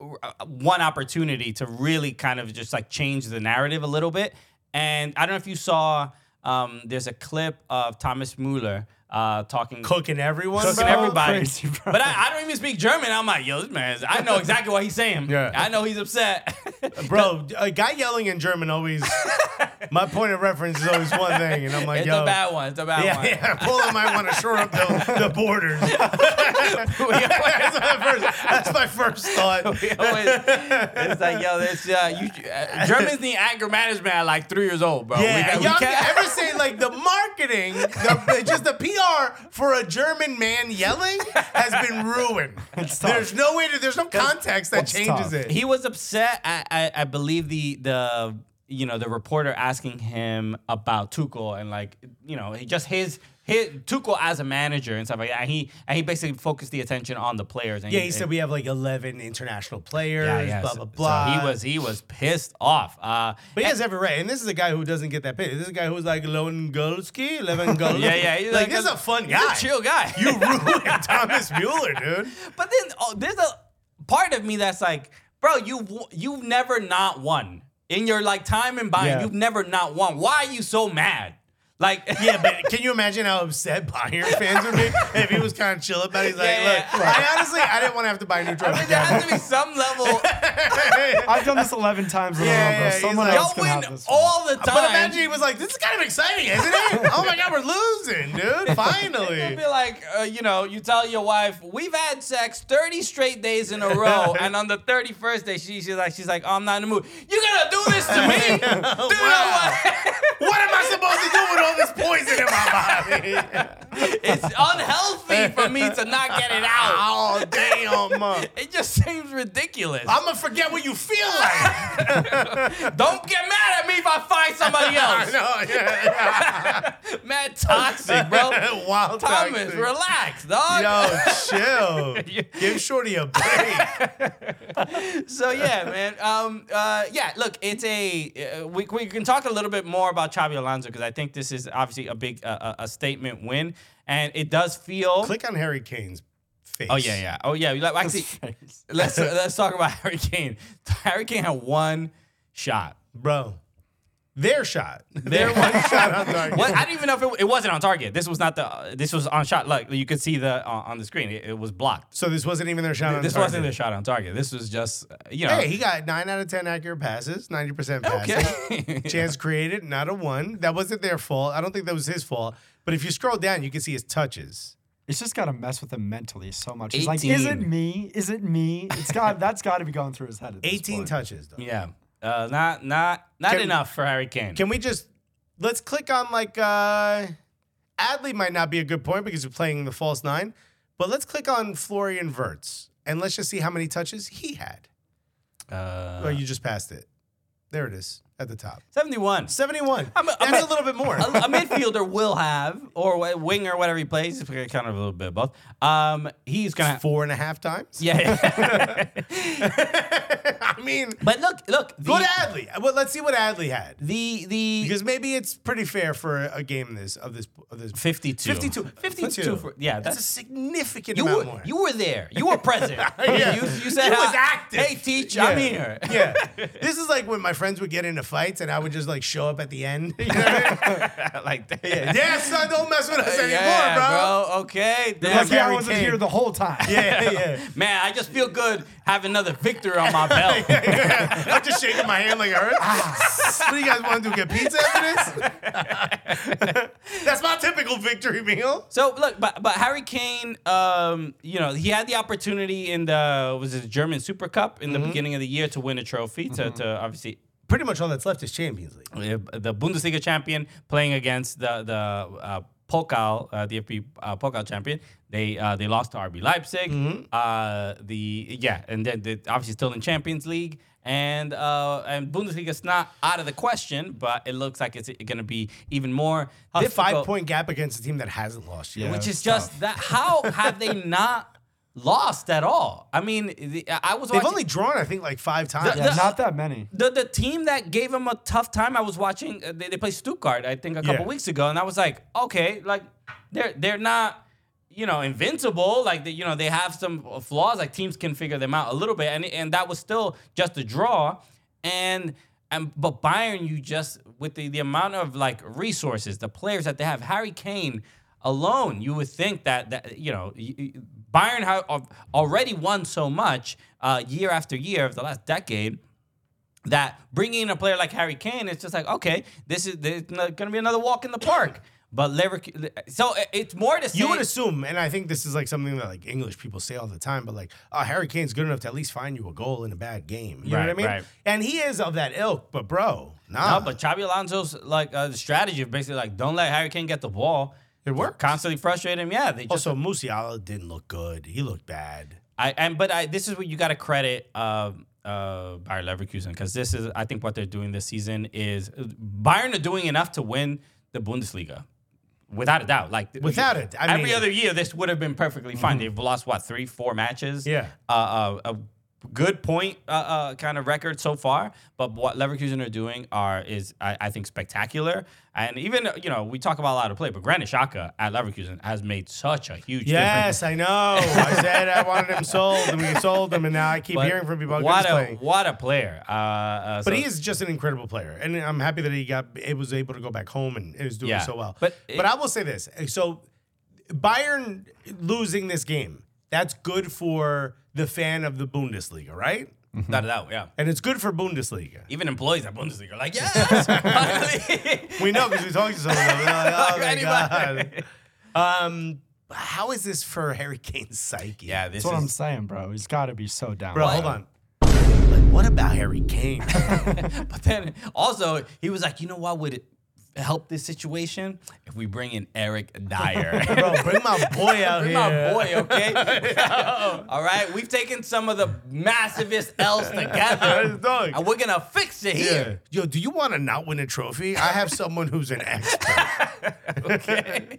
uh, one opportunity to really kind of just like change the narrative a little bit. And I don't know if you saw. Um, there's a clip of Thomas Mueller uh, talking Cooking everyone. cooking bro. everybody. crazy, bro. But I, I don't even speak German. I'm like, yo, this man, is, I know exactly what he's saying. Yeah. I know he's upset. Bro, a guy yelling in German always. my point of reference is always one thing, and I'm like, yo. it's yo. a bad one. It's a bad Yeah, one. yeah. Poland might want to shore up the, the borders. that's, my first, that's my first thought. Always- it's like, yo, this uh, you, uh, Germans need anger management at like three years old, bro. We Yeah, got- we y'all can't- ever say like the marketing, the, just the PR for a German man yelling has been ruined. There's no way to, there's no context that changes tough? it. he was upset. I, I, I believe the the you know the reporter asking him about Tuchel and like you know he just his his Tuchel as a manager and stuff like that. And he and he basically focused the attention on the players. And yeah, he said we have like 11 international players, yeah, yeah. blah So- blah so blah. he was he was pissed off. Uh, But he has every right, and this is a guy who doesn't get that paid. This is a guy who's like Lewandowski, Lewandowski. Yeah, yeah, he's Like, like this is a- fun he's a guy. chill guy. You ruined Thomas Mueller, dude. But then oh, there's a part of me that's like, bro, you you've never not won in your like time in Bayern. Yeah. You've never not won. Why are you so mad? Like, Yeah, but can you imagine how upset Bayern fans would be if he was kind of chill about it? He's like, Yeah, look, yeah. I honestly, I didn't want to have to buy a new I trophy. mean, there has to be some level. I've done this 11 times in Yeah, a row, bro. yeah, he's Someone like- else Y'all can win have this one. all the time. But imagine he was like, this is kind of exciting, isn't it? Oh my God, we're losing, dude. You'll Finally. be like, uh, you know, you tell your wife, we've had sex 30 straight days in a row, and on the 31st day, she, she's like, she's like, oh, I'm not in the mood. You're gonna do this to me? Do you know Wow. what? What am I supposed to do with all this poison in my body? it's unhealthy for me to not get it out. oh, damn. It just seems ridiculous. I'm going to forget what you feel like. Don't get mad at me if I find somebody else. I know, yeah. Mad toxic, bro. Wild Thomas, toxic. relax, dog. Yo, chill. Give Shorty a break. so yeah, man. Um, uh, yeah. Look, it's a uh, we, we can talk a little bit more about Xabi Alonso because I think this is obviously a big uh, a a statement win, and it does feel. Click on Harry Kane's face. Oh yeah, yeah. Oh yeah. Actually, let's let's talk about Harry Kane. Harry Kane had one shot. Bro. Their shot. Their one shot on target. What, I didn't even know if it, it wasn't on target. This was not the. Uh, this was on shot. Like you could see the uh, on the screen. It, it was blocked. So this wasn't even their shot on This target. wasn't their shot on target. This was just uh, you know. Hey, he got nine out of ten accurate passes, ninety percent passing. okay. Chance created, not a one. That wasn't their fault. I don't think that was his fault. But if you scroll down, you can see his touches. It's just got to mess with him mentally so much. He's like, is it me? Is it me? It's got that's got to be going through his head. At this Eighteen point. touches, though. Yeah. Uh, not not not Can- enough for Harry Kane. Can we just let's click on like uh Adli might not be a good point because you're playing the false nine, but let's click on Florian Wirtz and let's just see how many touches he had. uh, oh, you just passed it. There it is at the top. 71. 71. I'm a- I'm That's a- a little bit more. a, a midfielder will have, or a winger, whatever he plays, it's kind of a little bit of both. Um, he's gonna. Four and a half times. Yeah, yeah. I mean, But look, look. The, to Adli. Well, let's see what Adli had. The the Because maybe it's pretty fair for a game this of this of this 52. 52. 52. 52 for- yeah, that's, that's- a significant you amount were, more. you were there. You were present. Yeah. You, you said He was "Uh, active. Hey, teach, I'm here. yeah. This is like when my friends would get into fights and I would just like show up at the end. You know what I mean? like that. yeah. yeah, son, don't mess with us anymore, Yeah, bro. Okay. Yeah, Damn. Lucky I wasn't Kane. here the whole time. Yeah, yeah. Man, I just feel good having another victory on my belt. I'm just shaking my hand like hurts. what do you guys want to do? Get pizza after this? That's my typical victory meal. So look, but but Harry Kane, um, you know, he had the opportunity in the was it the German Super Cup in the beginning of the year to win a trophy to, to obviously Pretty much all that's left is Champions League. the Bundesliga champion playing against the the uh, Pokal, uh, DFB uh, Pokal champion. They uh, they lost to RB Leipzig. Uh, the yeah, and then the, obviously still in Champions League. And uh, and Bundesliga's not out of the question, but it looks like it's going to be even more A difficult. five point gap against a team that hasn't lost yet. Yeah. which is just that. How have they not lost at all? I mean, the, I was They've watching, only drawn, I think, like five times. Yeah, not that many. the the team that gave them a tough time. I was watching. Uh, they, they played Stuttgart, I think, a couple Yeah. weeks ago, and I was like, okay, like they're they're not. You know, invincible. Like they, you know, they have some flaws. Like teams can figure them out a little bit, and and that was still just a draw. And and but Bayern, you just with the the amount of like resources, the players that they have, Harry Kane alone, you would think that that you know y- y- Bayern have already won so much uh, year after year of the last decade that bringing in a player like Harry Kane, it's just like okay, this is there's going to be another walk in the park. But Leverkusen, so it's more to say. You would assume, and I think this is like something that like English people say all the time, but like, oh, Harry Kane's good enough to at least find you a goal in a bad game. You know what I mean? right. And he is of that ilk, but bro, nah. No, but Xabi Alonso's like uh, strategy of basically like don't let Harry Kane get the ball. It worked. Constantly frustrate him. Yeah, they just also, Musiala didn't look good. He looked bad. I and but I this is what you got to credit uh, uh, Bayer Leverkusen because this is I think what they're doing this season is Bayern are doing enough to win the Bundesliga. Without a doubt, like Without it, I every mean- other year this would have been perfectly fine. They've lost what three, four matches. Yeah. uh, uh, a good point uh, uh, kind of record so far. But what Leverkusen are doing are is I, I think spectacular. And even you know we talk about a lot of play, but Granit Xhaka at Leverkusen has made such a huge difference. Yes, I know. I said I wanted him sold, and we sold him, and now I keep But hearing from people. What a what a player! Uh, uh, But he is just an incredible player, and I'm happy that he got it was able to go back home and is doing Yeah. so well. But but it- I will say this: so Bayern losing this game, that's good for the fan of the Bundesliga, right? Not a doubt, yeah. And it's good for Bundesliga. Even employees at Bundesliga are like, yes, finally. We know because we talked to someone. We're like, oh my Anybody. god. Um, how is this for Harry Kane's psyche? yeah, this That's what I'm is. saying, bro. He's got to be so down. bro. Hold on. Like, what about Harry Kane? But then also he was like, you know what would help this situation if we bring in Eric Dier. bro, bring my boy out Bring here. my boy, okay? All right, we've taken some of the massivest L's together, and we're gonna fix it Yeah. here. Yo, do you want to not win a trophy? I have someone who's an expert. Okay.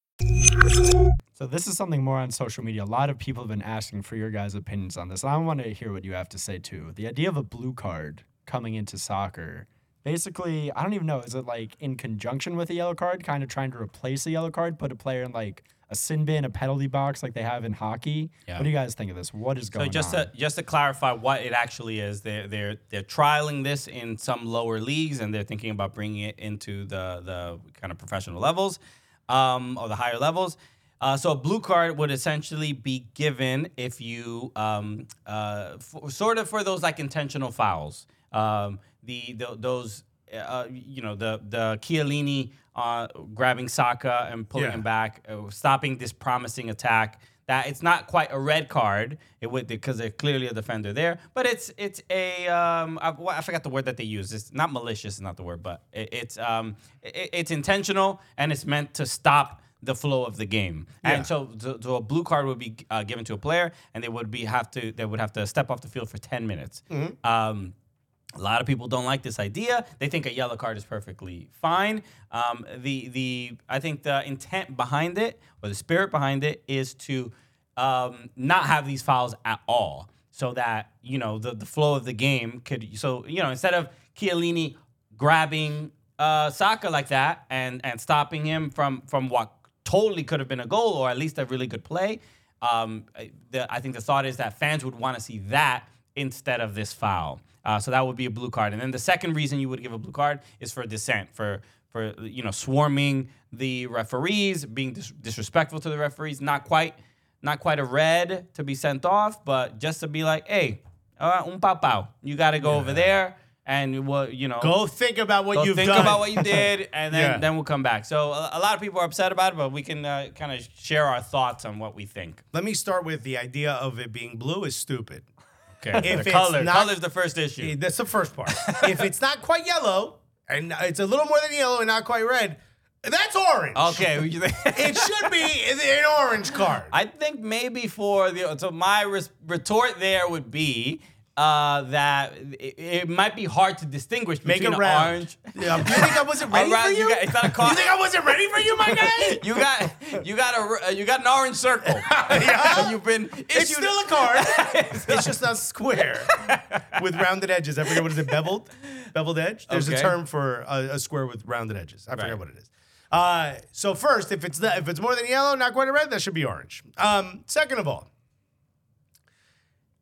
So this is something more on social media. A lot of people have been asking for your guys' opinions on this. And I want to hear what you have to say too. The idea of a blue card coming into soccer. Basically, I don't even know. Is it like in conjunction with a yellow card, kind of trying to replace a yellow card, put a player in like a sin bin, a penalty box like they have in hockey? Yeah. What do you guys think of this? What is going So just on? to just to clarify what it actually is, they're they're they're trialing this in some lower leagues, and they're thinking about bringing it into the the kind of professional levels, um, or the higher levels. Uh, so a blue card would essentially be given if you um, uh, for, sort of for those like intentional fouls. Um, the, the those uh, you know the the Chiellini uh, grabbing Saka and pulling Yeah. him back, uh, stopping this promising attack. That it's not quite a red card. It would because there's clearly a defender there, but it's it's a um I, well, I forgot the word that they use. It's not malicious, is not the word, but it, it's um it, it's intentional and it's meant to stop the flow of the game. And so, so, so a blue card would be uh, given to a player, and they would be have to they would have to step off the field for ten minutes. Um, a lot of people don't like this idea. They think a yellow card is perfectly fine. Um, the the I think the intent behind it or the spirit behind it is to um, not have these fouls at all, so that you know the the flow of the game could. So you know instead of Chiellini grabbing uh, Saka like that and and stopping him from from what totally could have been a goal or at least a really good play. Um, the, I think the thought is that fans would want to see that instead of this foul. Uh, so that would be a blue card. And then the second reason you would give a blue card is for dissent, for for you know swarming the referees, being dis- disrespectful to the referees. Not quite, not quite a red to be sent off, but just to be like, hey, uh, un you got to go over there and what you know Go think about what you've think done. about what you did, and then Yeah. then we'll come back. So a, a lot of people are upset about it, but we can uh, kind of share our thoughts on what we think. Let me start with the idea of it being blue is stupid. Okay, If the color, not- color's the first issue. That's the first part. if it's not quite yellow and it's a little more than yellow and not quite red, that's orange. Okay, It should be an orange card. I think maybe for the so my res- retort there would be uh, that it, it might be hard to distinguish Make between an orange. Yeah, you think I wasn't ready for you you? got- it's not a car- You think I wasn't ready for you, my guy? You got you got a uh, you got an orange circle. Yeah. You've been It's issued- still a card. it's just not square with rounded edges. I forget what is it, beveled, beveled edge. There's a term for a, a square with rounded edges. I forget Right. what it is. Uh, so first, if it's the, if it's more than yellow, not quite a red, that should be orange. Um, second of all,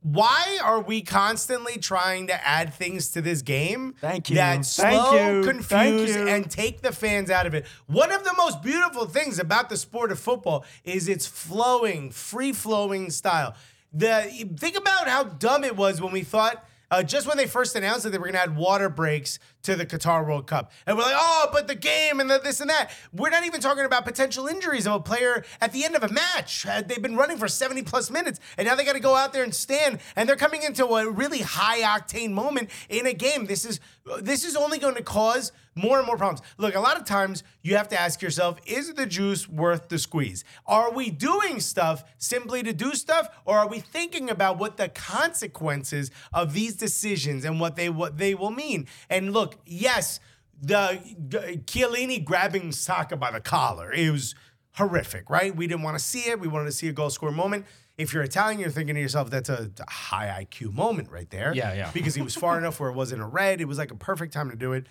why are we constantly trying to add things to this game Thank you. that Thank slow, you. confuse, Thank you. and take the fans out of it? One of the most beautiful things about the sport of football is its flowing, free flowing style. The think about how dumb it was when we thought. Uh, just when they first announced that they were going to add water breaks to the Qatar World Cup. And we're like, oh, but the game and the this and that. We're not even talking about potential injuries of a player at the end of a match. Uh, they've been running for 70 plus minutes, and now they got to go out there and stand, and they're coming into a really high octane moment in a game. This is this is only going to cause more and more problems. Look, a lot of times you have to ask yourself, is the juice worth the squeeze? Are we doing stuff simply to do stuff, or are we thinking about what the consequences of these decisions and what they what they will mean? And look, yes, the G- Chiellini grabbing Saka by the collar, it was horrific, right? We didn't want to see it. We wanted to see a goal score moment. If you're Italian, you're thinking to yourself, that's a, a high IQ moment right there. Yeah, yeah. Because he was far enough where it wasn't a red. It was like a perfect time to do it.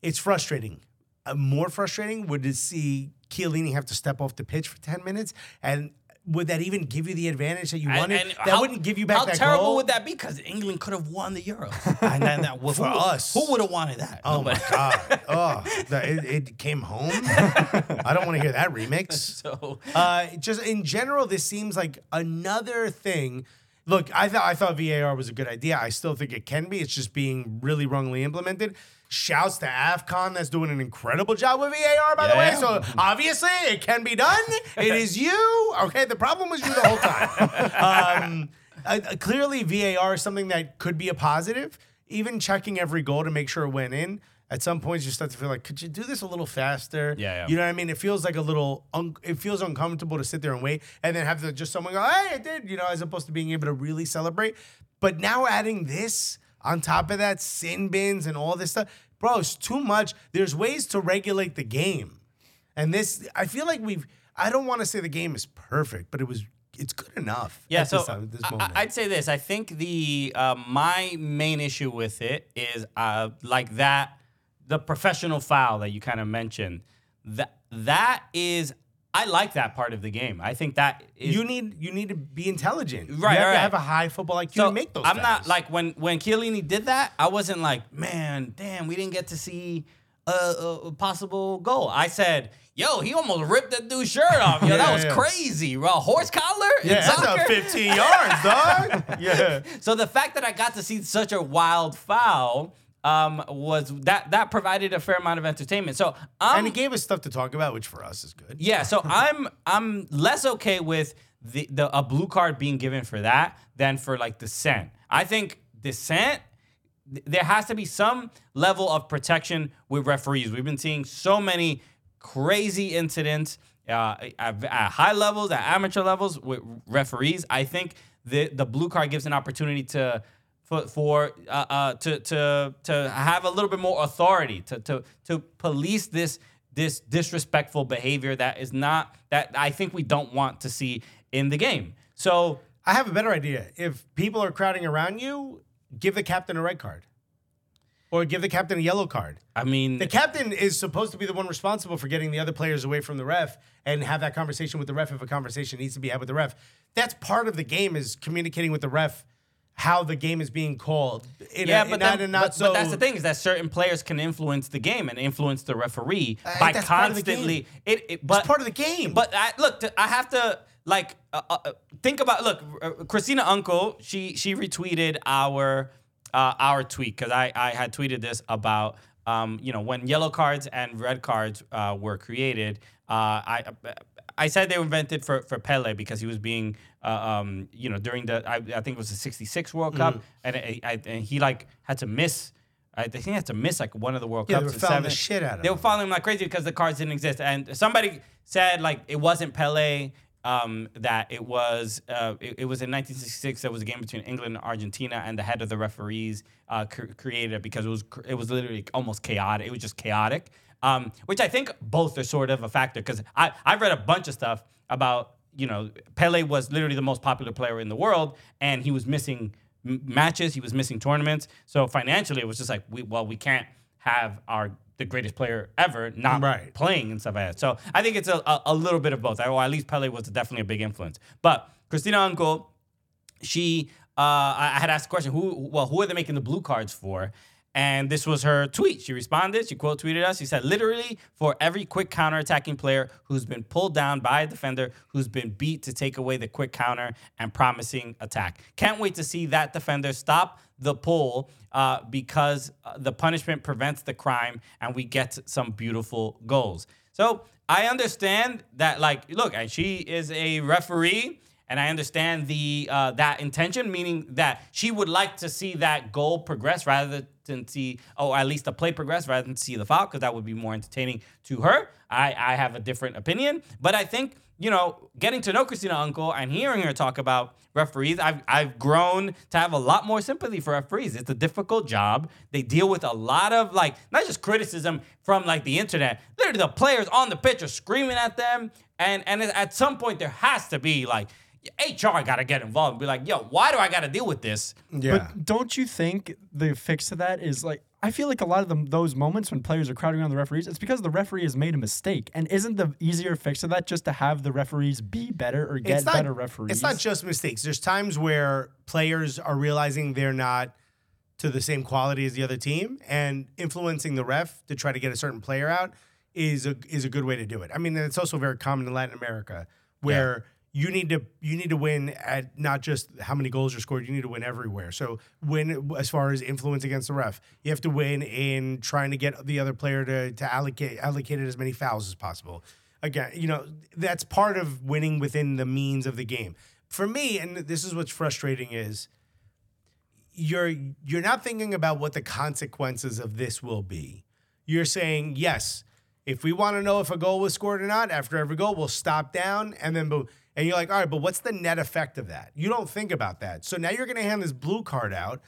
It's frustrating. Uh, more frustrating would to see Chiellini have to step off the pitch for 10 minutes. And would that even give you the advantage that you And- wanted? and that how- wouldn't give you back How terrible goal. would that be? Because England could have won the Euro. and then that For who, us. who would have wanted that? Oh Nobody. my god! Oh, the, it, it came home. I don't want to hear that remix. So Uh, just in general, this seems like another thing. Look, I thought I thought VAR was a good idea. I still think it can be. It's just being really wrongly implemented. Shouts to AFCON that's doing an incredible job with VAR, by the way. So obviously it can be done. It is you. Okay, the problem was you the whole time. Um, uh, clearly, VAR is something that could be a positive. Even checking every goal to make sure it went in. At some points, you start to feel like, could you do this a little faster? Yeah, yeah. You know what I mean? It feels like a little, un- it feels uncomfortable to sit there and wait and then have to just someone go, hey, I did, you know, as opposed to being able to really celebrate. But now adding this on top of that, sin bins and all this stuff, bro, it's too much. There's ways to regulate the game. And this, I feel like we've, I don't want to say the game is perfect, but it was, it's good enough. Yeah, at so this, time, this. I, would say this. I think the uh, my main issue with it is uh, like that the professional foul that you kind of mentioned. That that is I like that part of the game. I think that is you need you need to be intelligent. Right, You have right. to have a high football IQ to make those. I'm not like when when Chiellini did that. I wasn't like, man, damn, we didn't get to see a, a, possible goal. I said, yo, he almost ripped that dude's shirt off. Yo, Yeah, that was yeah. crazy. Bro, horse collar Yeah, that's soccer? a 15 yards, dog. Yeah. So the fact that I got to see such a wild foul um, was that that provided a fair amount of entertainment. So I'm and it gave us stuff to talk about, which for us is good. yeah, so I'm I'm less okay with the, the a blue card being given for that than for like dissent. I think dissent th- there has to be some level of protection with referees. We've been seeing so many crazy incidents uh, at, at high levels, at amateur levels with referees. I think the the blue card gives an opportunity to for, for uh, uh, to to to have a little bit more authority to to to police this this disrespectful behavior that is not that I think we don't want to see in the game. So I have a better idea. If people are crowding around you, give the captain a red card. Or give the captain a yellow card. I mean, The captain is supposed to be the one responsible for getting the other players away from the ref and have that conversation with the ref if a conversation needs to be had with the ref. That's part of the game is communicating with the ref how the game is being called. In yeah, a, but, then- but, so. but that's the thing is that certain players can influence the game and influence the referee Uh, by of the constantly. It, it but part of the game. But I, look, I have to like uh, uh, think about look. Uh, Christina Unkel, she she retweeted our uh, our tweet because I I had tweeted this about. Um, you know, when yellow cards and red cards uh, were created, uh, I I said they were invented for, for Pele because he was being, uh, um, you know, during the I, I think it was the '66 World Cup, Mm-hmm. and, I, I, and he like had to miss. I think he had to miss like one of the World Yeah, they Cups. were in fouling the shit out of They were him. following him like crazy because the cards didn't exist. And somebody said like it wasn't Pele. Um, that it was uh, it, it was in 1966. There was a game between England and Argentina, and the head of the referees uh, cr- created it because it was cr- it was literally almost chaotic. It was just chaotic, um, which I think both are sort of a factor because I I've read a bunch of stuff about you know Pele was literally the most popular player in the world, and he was missing m- matches, he was missing tournaments. So financially, it was just like we well we can't have our the greatest player ever not Right. playing and stuff like that. So I think it's a, a, a little bit of both. Or at least Pele was definitely a big influence. But Christina Unkel, she uh, I I had asked the question, who well, who are they making the blue cards for? And this was her tweet. She responded, she quote tweeted us. She said, literally, for every quick counter-attacking player who's been pulled down by a defender who's been beat to take away the quick counter and promising attack. Can't wait to see that defender stop the pull uh, because uh, the punishment prevents the crime and we get some beautiful goals. So I understand that, like, look, and she is a referee and I understand the uh, that intention, meaning that she would like to see that goal progress rather than see, oh, at least the play progress rather than see the foul, because that would be more entertaining to her. I, I have a different opinion, but I think you know, getting to know Christina Unkel and hearing her talk about referees, I've I've grown to have a lot more sympathy for referees. It's a difficult job. They deal with a lot of like not just criticism from like the internet. Literally, the players on the pitch are screaming at them, and and at some point there has to be like HR got to get involved and be like, yo, why do I got to deal with this? yeah. But don't you think the fix to that is like I feel like a lot of them those moments when players are crowding around the referees, it's because the referee has made a mistake. And isn't the easier fix to that just to have the referees be better or get not, better referees? It's not just mistakes. There's times where players are realizing they're not to the same quality as the other team, and influencing the ref to try to get a certain player out is a is a good way to do it. I mean, it's also very common in Latin America where you need to you need to win at not just how many goals are scored. You need to win everywhere. So win as far as influence against the ref. You have to win in trying to get the other player to to allocate allocate as many fouls as possible. Again, you know that's part of winning within the means of the game. For me, and this is what's frustrating is you're you're not thinking about what the consequences of this will be. You're saying, yes, if we want to know if a goal was scored or not, after every goal, we'll stop down and then boom. And you're like, all right, but what's the net effect of that? You don't think about that. So now you're going to hand this blue card out.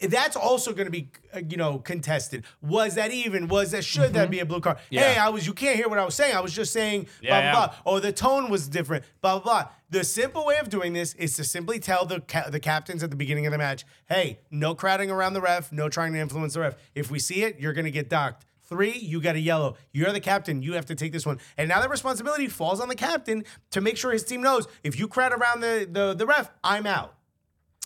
That's also going to be, uh, you know, contested. Was that even? Was that should that be a blue card? Hey, I was. You can't hear what I was saying. I was just saying blah Yeah, blah yeah. blah. Oh, the tone was different. Blah blah blah. The simple way of doing this is to simply tell the ca- the captains at the beginning of the match, "Hey, no crowding around the ref, no trying to influence the ref. If we see it, you're gonna get docked." Three, you got a yellow. You're the captain. You have to take this one. And now that responsibility falls on the captain to make sure his team knows if you crowd around the the, the ref, I'm out.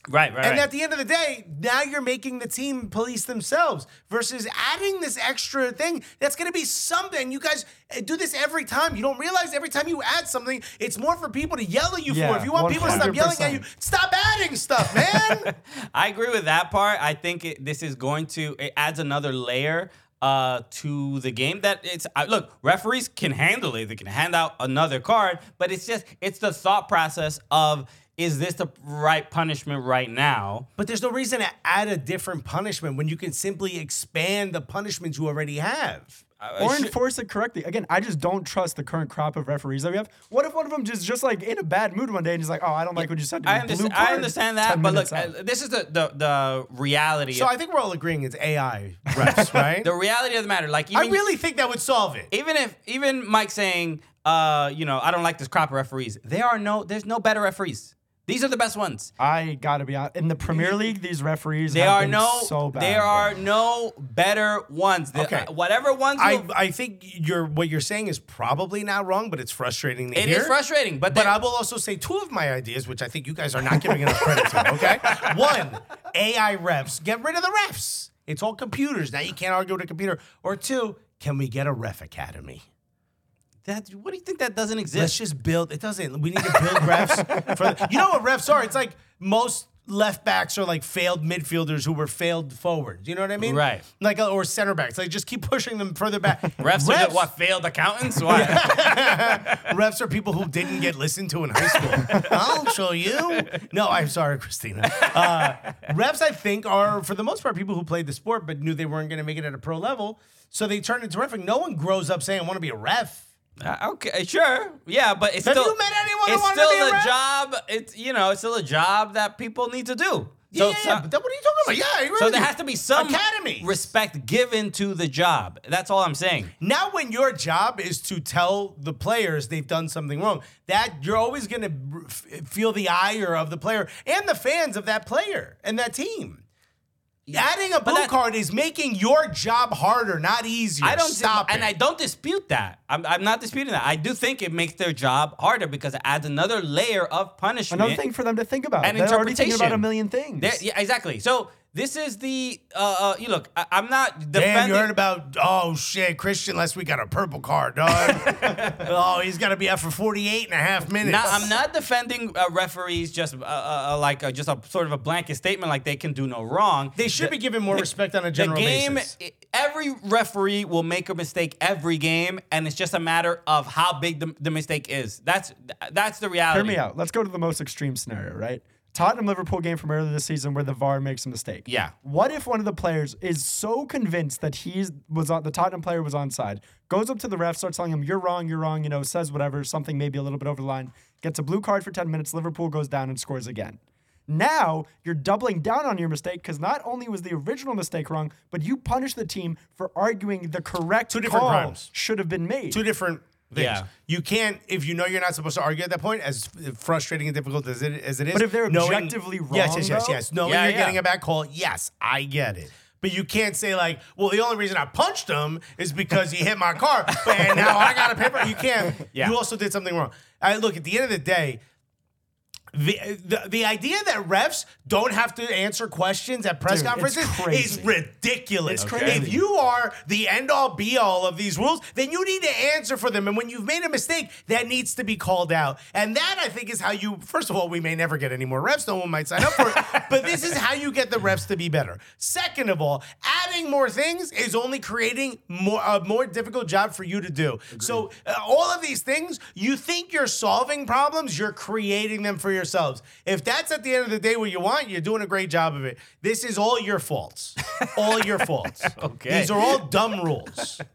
Right, right. And right. at the end of the day, now you're making the team police themselves versus adding this extra thing that's going to be something. You guys uh, do this every time. You don't realize every time you add something, it's more for people to yell at you Yeah, for. If you want people to stop yelling at you, stop adding stuff, man. I agree with that part. I think it, this is going to it adds another layer uh, to the game that it's uh, look referees can handle it they can hand out another card but it's just it's the thought process of is this the right punishment right now But there's no reason to add a different punishment when you can simply expand the punishments you already have. Or enforce it correctly. Again, I just don't trust the current crop of referees that we have. What if one of them just just like in a bad mood one day and he's like, "Oh, I don't like what you said to me." I Blue understand, I understand that but look minutes out. uh, this is the the, the reality So of, I think we're all agreeing it's AI refs, right? the reality of the matter like I really think that would solve it. even if even Mike saying, uh, you know, I don't like this crop of referees. There are no, there's no better referees. These are the best ones. I gotta be honest. In the Premier League, these referees they are no, so bad. there are no better ones. The- Okay. uh, whatever ones, I, will- I think you're what you're saying is probably not wrong, but it's frustrating to it hear. is frustrating. But But I will also say two of my ideas, which I think you guys are not giving enough credit to. Okay, one, AI refs, get rid of the refs. It's all computers now. You can't argue with a computer. Or two, can we get a ref academy? That, what do you think that doesn't exist? Let's just build. It doesn't. We need to build refs. For you know what refs are? It's like most left backs are like failed midfielders who were failed forwards. You know what I mean? Right. Like or center backs. Like just keep pushing them further back. Refs, are what failed accountants? Why? refs are people who didn't get listened to in high school. I'll show you. No, I'm sorry, Christina. Uh, refs, I think, are for the most part people who played the sport but knew they weren't going to make it at a pro level, so they turned into refereeing. No one grows up saying, "I want to be a ref." Uh, okay, sure, yeah, but it's Have still you met anyone who it's wanted to still be a a job. It's you know, it's still a job that people need to do. Yeah, So yeah, so- but then what are you talking about? Yeah, So there has to be some Academies. respect given to the job. That's all I'm saying. Now, when your job is to tell the players they've done something wrong, that you're always going to feel the ire of the player and the fans of that player and that team. Adding a blue that- card is making your job harder, not easier. I don't stop and it. I don't dispute that. I'm, I'm not disputing that. I do think it makes their job harder because it adds another layer of punishment. Another thing for them to think about. and They're already thinking about a million things. There- yeah, exactly. So this is the uh, uh you look. I, I'm not Damn, defending. you heard about oh shit, Christian last week got a purple card, dog. oh, he's got to be out for 48 and a half minutes. Now, I'm not defending uh, referees just uh, uh, uh, like uh, just a sort of a blanket statement like they can do no wrong. They should be given more respect on a general the game, basis. every referee will make a mistake every game, and it's just a matter of how big the, the mistake is. That's that's the reality. Hear me out. Let's go to the most extreme scenario, right? Tottenham Liverpool game from earlier this season where the VAR makes a mistake. Yeah. What if one of the players is so convinced that he's was on the Tottenham player was onside, goes up to the ref, starts telling him you're wrong, you're wrong, you know, says whatever, something maybe a little bit over the line, gets a blue card for 10 minutes, Liverpool goes down and scores again. Now you're doubling down on your mistake because not only was the original mistake wrong, but you punish the team for arguing the correct Two different call crimes. should have been made. two different things. Yeah. You can't if you know you're not supposed to argue at that point, as frustrating and difficult as it as it is. But if they're knowing- objectively yes, wrong, yes, yes, though? yes. Knowing Yeah, you're yeah. getting a bad call, yes, I get it. But you can't say like, well, the only reason I punched him is because he hit my car, and now I got a paper. You can't. Yeah. You also did something wrong. I look at the end of the day. The, the, the idea that refs don't have to answer questions at press Dude, conferences is ridiculous. It's crazy. If you are the end all be all of these rules, then you need to answer for them. And when you've made a mistake, that needs to be called out. And that I think is how you, first of all, we may never get any more refs. No one might sign up for it. but this is how you get the refs to be better. Second of all, adding more things is only creating more a more difficult job for you to do. So uh, all of these things, you think you're solving problems, you're creating them for yourselves. If that's at the end of the day what you want, you're doing a great job of it. This is all your faults. all your faults. Okay. These are all dumb rules.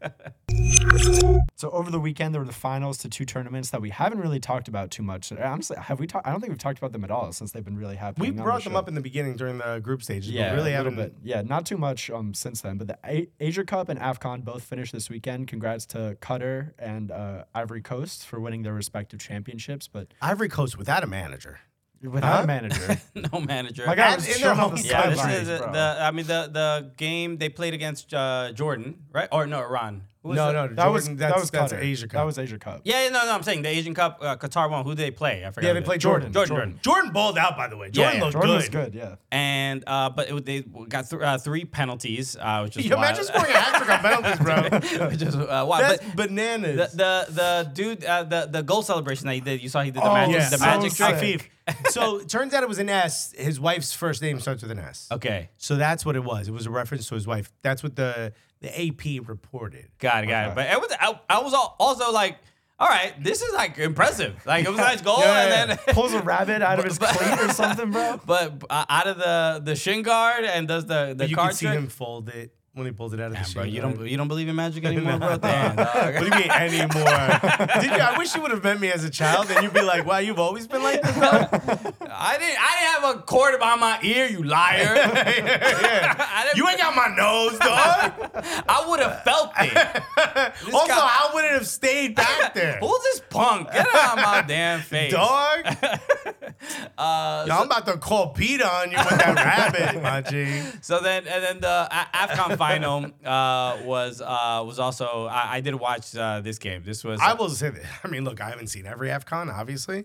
So over the weekend, there were the finals to two tournaments that we haven't really talked about too much. Honestly, have we talked? I don't think we've talked about them at all since they've been really happening. We brought the them show. up in the beginning during the group stages. yeah, but really a little haven't. bit. Yeah, not too much um since then. But the A- Asia Cup and Afcon both finished this weekend. Congrats to Qatar and uh, Ivory Coast for winning their respective championships. But Ivory Coast without a manager. Without a manager, no manager. my guy And was in their on the home yeah, this sidelines, is the. I mean, the the game they played against uh, Jordan, right? Or no, Iran. Who was No, it? no, that Jordan, was that's, that was that's Qatar. Asia Cup. That was Asia Cup. Yeah, no, no. I'm saying the Asian Cup, uh, Qatar won. Who did they play? I forgot. yeah, they played Jordan, Jordan. Jordan. Jordan balled out, by the way. Jordan yeah. looked Jordan good. was good. Yeah. And uh, but it, they got th- uh, three penalties, uh, which is You wild. imagine scoring a hat trick on penalties, bro. which is uh, wild. That's But bananas. the, the the dude, uh, the the goal celebration that he did, you saw he did the Oh, magic, yeah. the so magic sick. trick. So it turns out it was an S. His wife's first name starts with an S. Okay. So that's what it was. It was a reference to his wife. That's what the the AP reported. Got it, got it. But it was I, I was al- also like, all right, this is like impressive. Like it was a nice goal, Yeah, and yeah. then Pulls a rabbit out of his cleat or something, bro. but uh, out of the the shin guard and does the the you card can see trick. him fold it when he pulls it out of the Bro, shin you don't you don't believe in magic anymore, bro? Damn, dog. What do you mean anymore? Did you, I wish you would have met me as a child, and you'd be like, "Wow, you've always been like this." Bro? I didn't I didn't have a cord behind my ear, you liar. I didn't, You ain't got my nose, dog. I would have felt it. This also, guy- how would it have stayed back there, Who's this punk? Get out of my damn face. dog? uh, Yo, I'm about to call Peter on you with that rabbit, my G. So then, and then the AFCON final uh, was uh, was also. I, I did watch uh, this game. This was. I will say that. I mean, look, I haven't seen every AFCON, obviously.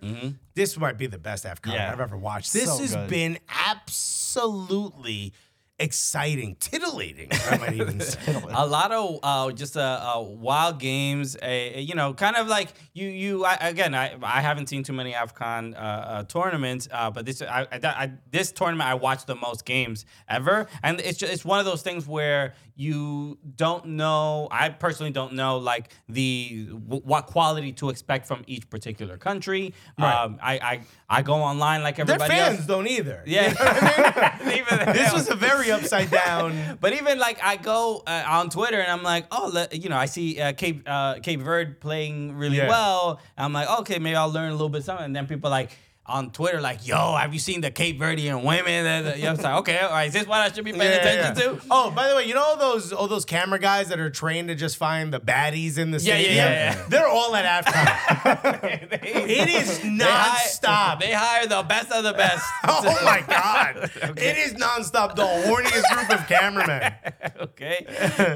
This might be the best AFCON Yeah. I've ever watched. This So has good. been absolutely exciting, titillating, I might even say. a lot of uh, just uh, uh, wild games. Uh, you know, kind of like you. You I, again. I, I haven't seen too many Afcon uh, uh, tournaments, uh, but this I, I, I, this tournament I watched the most games ever, and it's just, it's one of those things where you don't know. I personally don't know like the w- what quality to expect from each particular country. Right. Um, I, I I go online like everybody Their fans else. don't either. Yeah, even This was a very upside down. But even like I go uh, on Twitter and I'm like, oh, you know, I see uh, Cape uh, Cape Verde playing really Yeah. well. I'm like, okay, maybe I'll learn a little bit something. And then people like on Twitter like, yo, have you seen the Cape Verdean women? Uh, you know, it's like, okay, all right, is this what I should be paying Yeah, attention yeah. to? Oh, by the way, you know all those all those camera guys that are trained to just find the baddies in the Yeah, yeah, stadium? yeah, yeah. They're all at AFCON. it is They hire- nonstop. They hire the best of the best. Oh my god! It is nonstop. The horniest group of cameramen. okay.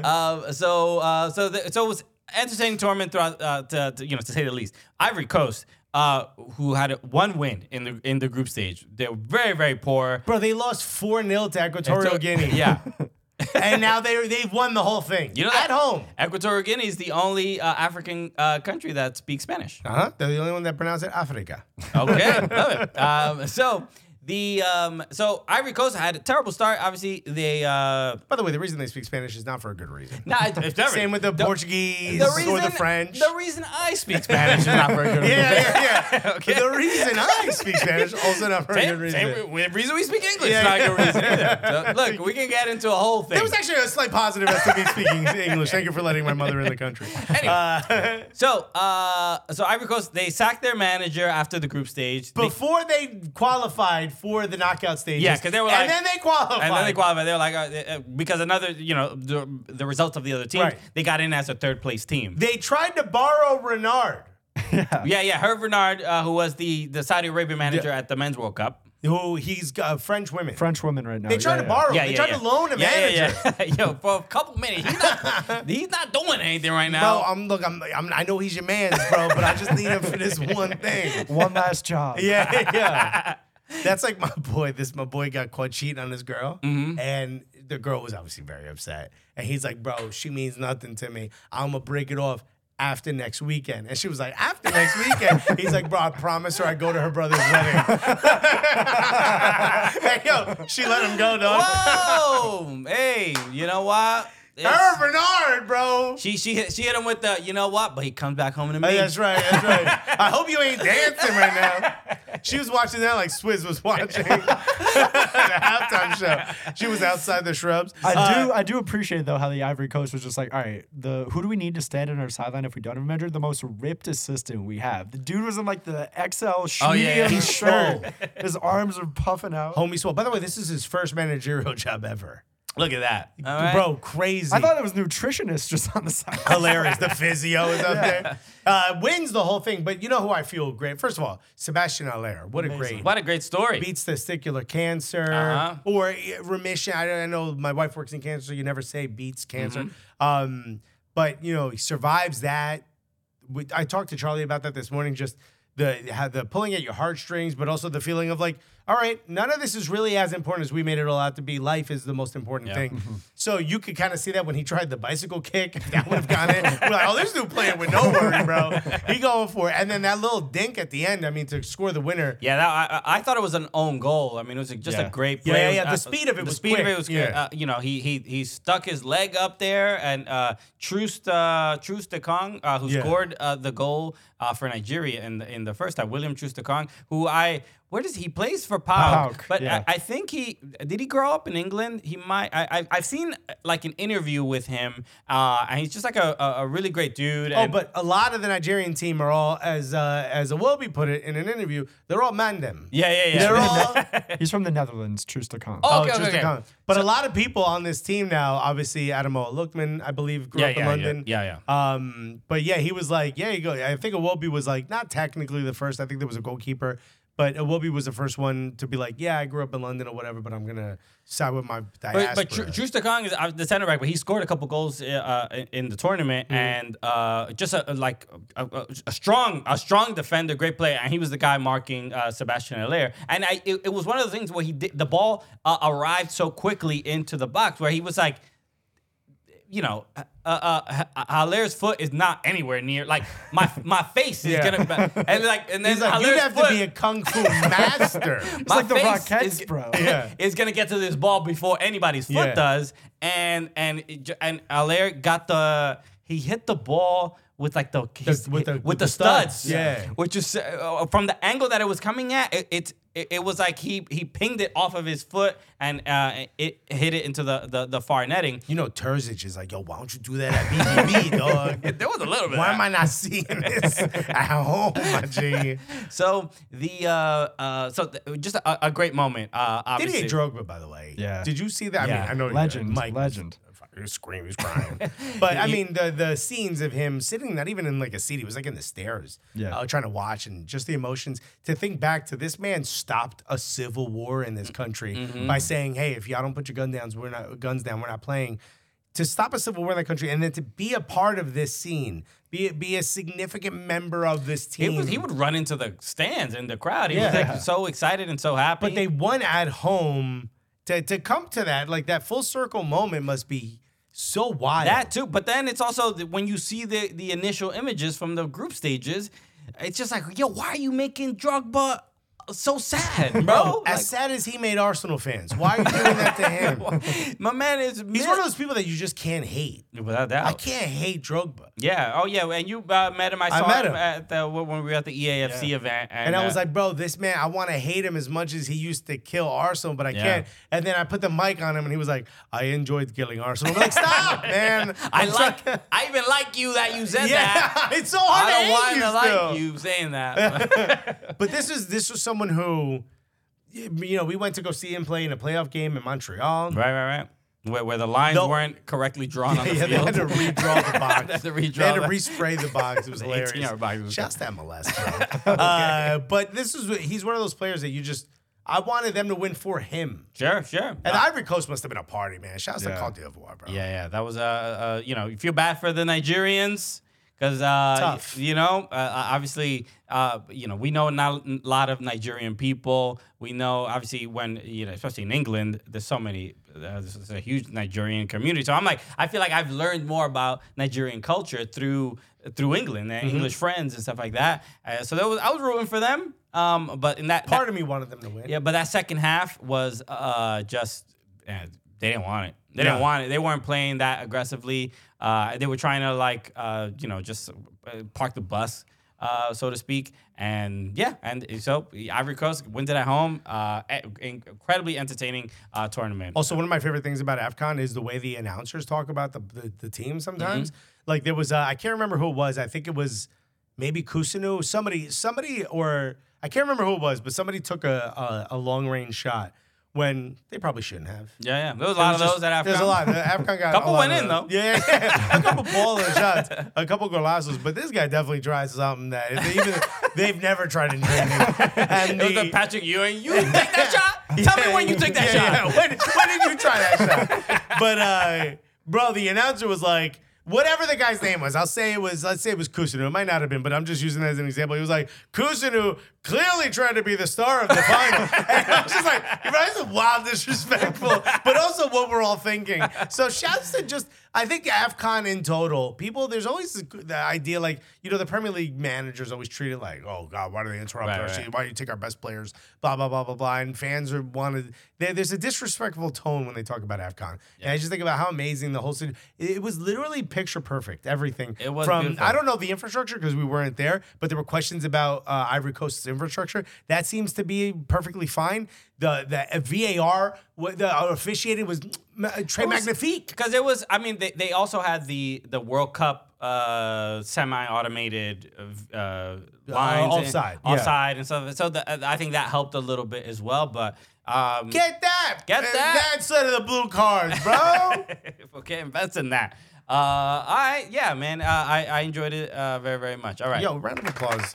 um, so uh, so the, so it was entertaining tournament throughout uh, to, to, you know to say the least. Ivory Coast, uh, who had one win in the in the group stage, They're very very poor. Bro, they lost 4 0 to Equatorial Guinea. Yeah. And now they, they've won the whole thing. You know At home. Equatorial Guinea is the only uh, African uh, country that speaks Spanish. Uh huh. They're the only one that pronounces it Africa. Okay, love it. Um, so the um, so Ivory Coast had a terrible start. Obviously, they uh, By the way, the reason they speak Spanish is not for a good reason. nah, it's, never- Same with the, Portuguese the or the reason- French. The reason I speak Spanish is not for a good reason. yeah, yeah, yeah. Okay. The reason I speak Spanish also not for a good reason. same re- reason we speak English. Yeah, not a good reason either. So, look, we can get into a whole thing. There was actually a slight positive as to me speaking English. Thank you for letting my mother in the country. Anyway. so, uh, so Ivory Coast they sacked their manager after the group stage. They- Before they qualified for the knockout stages. Yeah, because they were like- and then they qualified. and then they qualified. They were like, uh, uh, because another, you know, the, the results of the other teams, Right. they got in as a third place team. They tried to borrow Renard, yeah, yeah. yeah. Hervé Renard, uh, who was the, the Saudi Arabia manager at the Men's World Cup. who he's uh, French women. French women right now. They tried yeah, to yeah. borrow. Yeah, they yeah, tried yeah. to loan a yeah, manager. Yeah, yeah. Yo, for a couple minutes, he's not, he's not doing anything right Bro, now. I'm look. I'm, I'm. I know he's your man's, bro, but I just need him for this one thing. One last job. Yeah, yeah. That's like my boy. This my boy got caught cheating on his girl, Mm-hmm. and the girl was obviously very upset. And he's like, "Bro, she means nothing to me. I'm gonna break it off." After next weekend, and she was like, "After next weekend." He's like, "Bro, I promise her I go to her brother's wedding." hey, yo, she let him go, dog. Whoa, hey, you know what? It's- Hervé Renard, bro. She she hit, she hit him with the you know what, but he comes back home to me. Hey, that's right. That's right. I hope you ain't dancing right now. She was watching that like Swizz was watching the halftime show. She was outside the shrubs. I Uh, do I do appreciate though how the Ivory Coast was just like, all right, the who do we need to stand in our sideline if we don't have a manager? The most ripped assistant we have. The dude was in like the XL Oh, yeah, medium yeah. He's shirt. His arms are puffing out. Homie Swole. By the way, this is his first managerial job ever. Look at that, All right? Bro, crazy. I thought it was nutritionist just on the side. Hilarious. The physio is up there. Uh, wins the whole thing. But you know who I feel great? First of all, Sébastien Haller. What a great. What a great story. Beats testicular cancer Uh-huh. or uh, remission. I, I know my wife works in cancer. You never say beats cancer. Mm-hmm. Um, but, you know, he survives that. We- I talked to Charlie about that this morning. Just the the pulling at your heartstrings, but also the feeling of like, all right, none of this is really as important as we made it all out to be. Life is the most important Yeah. thing. So you could kind of see that when he tried the bicycle kick, that would have gone in. We're like, oh, this dude playing with no worry, bro. He going for it. And then that little dink at the end, I mean, to score the winner. Yeah, that, I, I I thought it was an own goal. I mean, it was just Yeah. a great play. Yeah, play. yeah, the Uh, speed of it the was speed of it was good. Yeah. Uh, you know, he he he stuck his leg up there, and uh, Troost uh, Troost-Ekong, uh, who Yeah. scored uh, the goal uh, for Nigeria in the in the first time, William Troost-Ekong, who I where does he, he plays for PAOK, PAOK, but yeah. I, I think he did he grow up in England. He might. I, I I've seen like an interview with him, uh, and he's just like a, a, a really great dude. Oh, but a lot of the Nigerian team are all, as uh, as a Iwobi put it in an interview, they're all mandem. yeah, yeah, yeah. They're all He's from the Netherlands, Troost-Ekong. Oh, Oh, okay, just okay, okay. come. But a lot of people on this team now, obviously Ademola Lookman, I believe, grew Yeah, up in yeah, yeah. London. Yeah, Um, but yeah, he was like, yeah, you go. I think Iwobi was like, not technically the first. I think there was a goalkeeper, but Iwobi was the first one to be like, yeah, I grew up in London or whatever, but I'm gonna side with my diaspora. But, but Truce Kong is uh, the center back, but he scored a couple goals uh, uh, in- in the tournament, Mm-hmm. and uh, just a, like a, a, strong, a strong defender, great player, and he was the guy marking uh, Sébastien Haller. And I, it, it was one of the things where he did the ball uh, arrived so quickly into the box, where he was like. You know, uh, uh, Haller's foot is not anywhere near. Like my my face is Yeah. gonna, and like, and then He's like, you'd have foot, to be a kung fu master. my like the face Rockettes, is, bro. Yeah. is gonna get to this ball before anybody's foot Yeah. does, and and and Haller got the he hit the ball with like the, his- with the- with, with the, the studs, studs, yeah. which is uh, from the angle that it was coming at, it, it it, it was like he he pinged it off of his foot and uh, it hit it into the, the the far netting. You know, Terzic is like, yo, why don't you do that at BVB, dog? There was a little bit. Why of am. I not seeing this at home, my G? So the uh uh so th- just a, a great moment. Uh, obviously. Didier Drogba, by the way. Yeah. Did you see that? I Yeah. mean, I know you- Legend, Mike was legend. fucking screaming, he was crying. but I mean, the the scenes of him sitting, not even in like a seat, he was like in the stairs, Yeah. uh, trying to watch, and just the emotions. To think back to this man stopped a civil war in this country Mm-hmm. by saying, "Hey, if y'all don't put your gun down, we're not guns down, we're not playing." To stop a civil war in that country, and then to be a part of this scene, be be a significant member of this team. was, he would run into the stands in the crowd. He was like so excited and so happy. but they won at home. To to come to that, like that full circle moment, must be so wild. That too, but then it's also when you see the the initial images from the group stages, it's just like, yo, why are you making Drogba so sad, bro? Bro, Like, as sad as he made Arsenal fans, why are you doing that to him? my man is He's one of those people that you just can't hate. without doubt. I can't hate Drogba. Yeah. Oh yeah. And you uh, met him. I saw met him, him. at the when we were at the EAFC event, and, And I was uh, like, bro, this man, I want to hate him as much as he used to kill Arsenal, but I Yeah. can't. And then I put the mic on him and he was like, I enjoyed killing Arsenal. I'm like, stop, man. I like. I even like you that you said Yeah, that. it's so hard I don't want to like you saying that. But this is this was someone who, you know, we went to go see him play in a playoff game in Montreal. right, right, right. Where, where the lines No. weren't correctly drawn on the Yeah, they had to redraw the box. They had to They had to respray the box. It was hilarious. 18-yard box was Shouts to MLS, bro. uh, but this is he's one of those players that you just I wanted them to win for him. Sure, sure. And Ivory Coast must have been a party, man. Shouts to Yeah. Cote d'Ivoire, bro. Yeah, yeah, that was uh, uh you know, you feel bad for the Nigerians because uh, Tough. you know, uh, obviously, uh, you know, we know not a lot of Nigerian people. We know, obviously, when you know, especially in England, there's so many. Uh, there's a huge Nigerian community. So I'm like, I feel like I've learned more about Nigerian culture through through England and Mm-hmm. English friends and stuff like that. Uh, so that was I was rooting for them. Um, but in that Part of me wanted them to win. yeah, but that second half was uh, just they didn't want it. They didn't want it. They weren't playing that aggressively. Uh, they were trying to like uh, you know just uh, park the bus, uh, so to speak. And yeah, and so Ivory Coast wins it at home. Uh, incredibly entertaining uh, tournament. Also, one of my favorite things about AFCON is the way the announcers talk about the the, the team sometimes. Mm-hmm. Like there was, uh, I can't remember who it was. I think it was maybe Kossounou, somebody, somebody, or I can't remember who it was, but somebody took a a, a long range shot when they probably shouldn't have. yeah, yeah, there was a lot of There's those just- at AFCON. There's a lot. The AFCON got Couple a lot went in, though. Yeah, yeah, yeah. a couple baller shots, a couple golazos. But this guy definitely tries something that they even they've never tried in training. And It was the Patrick Ewing. You take that shot. Tell me when you took that Yeah, shot. yeah. When, when did you try that shot? But uh, bro, the announcer was like, whatever the guy's name was. I'll say it was. Let's say it was Kossounou. It might not have been, but I'm just using it as an example. He was like Kossounou clearly trying to be the star of the final, and I was just like, that's wild disrespectful, but also what we're all thinking. So shouts to just. I think AFCON in total, people, there's always the, idea like, you know, the Premier League managers always treat it like, oh, God, why do they interrupt Right, our right. Why do you take our best players? Blah, blah, blah, blah, blah. And fans are wanted, there, there's a disrespectful tone when they talk about AFCON. And I just think about how amazing the whole city, it, it was literally picture perfect, everything. It was From, beautiful. I don't know the infrastructure because we weren't there, but there were questions about uh, Ivory Coast's infrastructure. That seems to be perfectly fine. The, the uh, VAR, the uh, officiating was uh, Trey Magnifique. because it was. I mean, they, they also had the the World Cup uh, semi-automated uh, lines, and- offside, yeah. and stuff. So the, I think that helped a little bit as well. But um, Get that. Get that that. Instead of the blue cards, bro. okay, invest in that. Uh, I yeah, man. Uh, I I enjoyed it uh, very very much. All right, Yo, round of applause.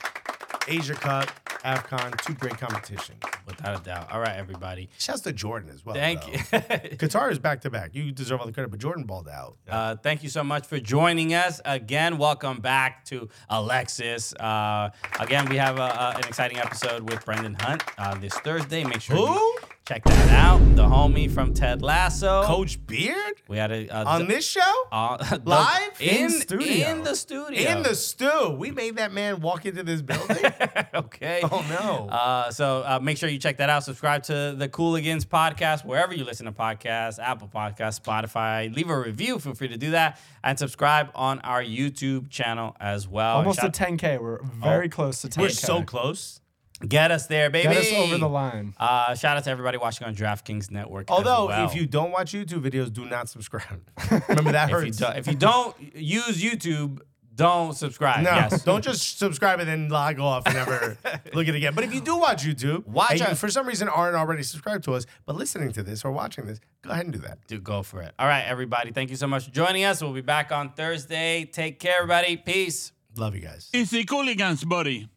Asia Cup, AFCON, two great competitions. without a doubt. All right, everybody. Shouts to Jordan as well. Thank though. you. Qatar is back to back. You deserve all the credit, but Jordan balled out. Uh, thank you so much for joining us again. Welcome back to Alexis. Uh, again, we have a, a- an exciting episode with Brendan Hunt uh, this Thursday. Make sure you Who? Check that out. The homie from Ted Lasso. Coach Beard We had a, a on this show? uh, the- Live? in In studio. in the studio In the stew. We made that man walk into this building. okay. oh, no. Uh, so uh, make sure you check that out. Subscribe to the Cooligans podcast wherever you listen to podcasts, Apple Podcasts, Spotify. Leave a review. Feel free to do that, and subscribe on our YouTube channel as well. Almost Shout- to 10K. We're very close to 10K. We're so close. Get us there, baby. Get us over the line. Uh, shout out to everybody watching on DraftKings Network. as Although, well. if you don't watch YouTube videos, do not subscribe. Remember that if you, hurts. do, if you don't use YouTube, don't subscribe. No, yes. don't just subscribe and then log off and never look at it again. But if you do watch YouTube, Watch and you, for some reason aren't already subscribed to us, but listening to this or watching this, go ahead and do that. Do go for it. All right, everybody. Thank you so much for joining us. We'll be back on Thursday. Take care, everybody. Peace. Love you guys. Easy Cooligans, buddy.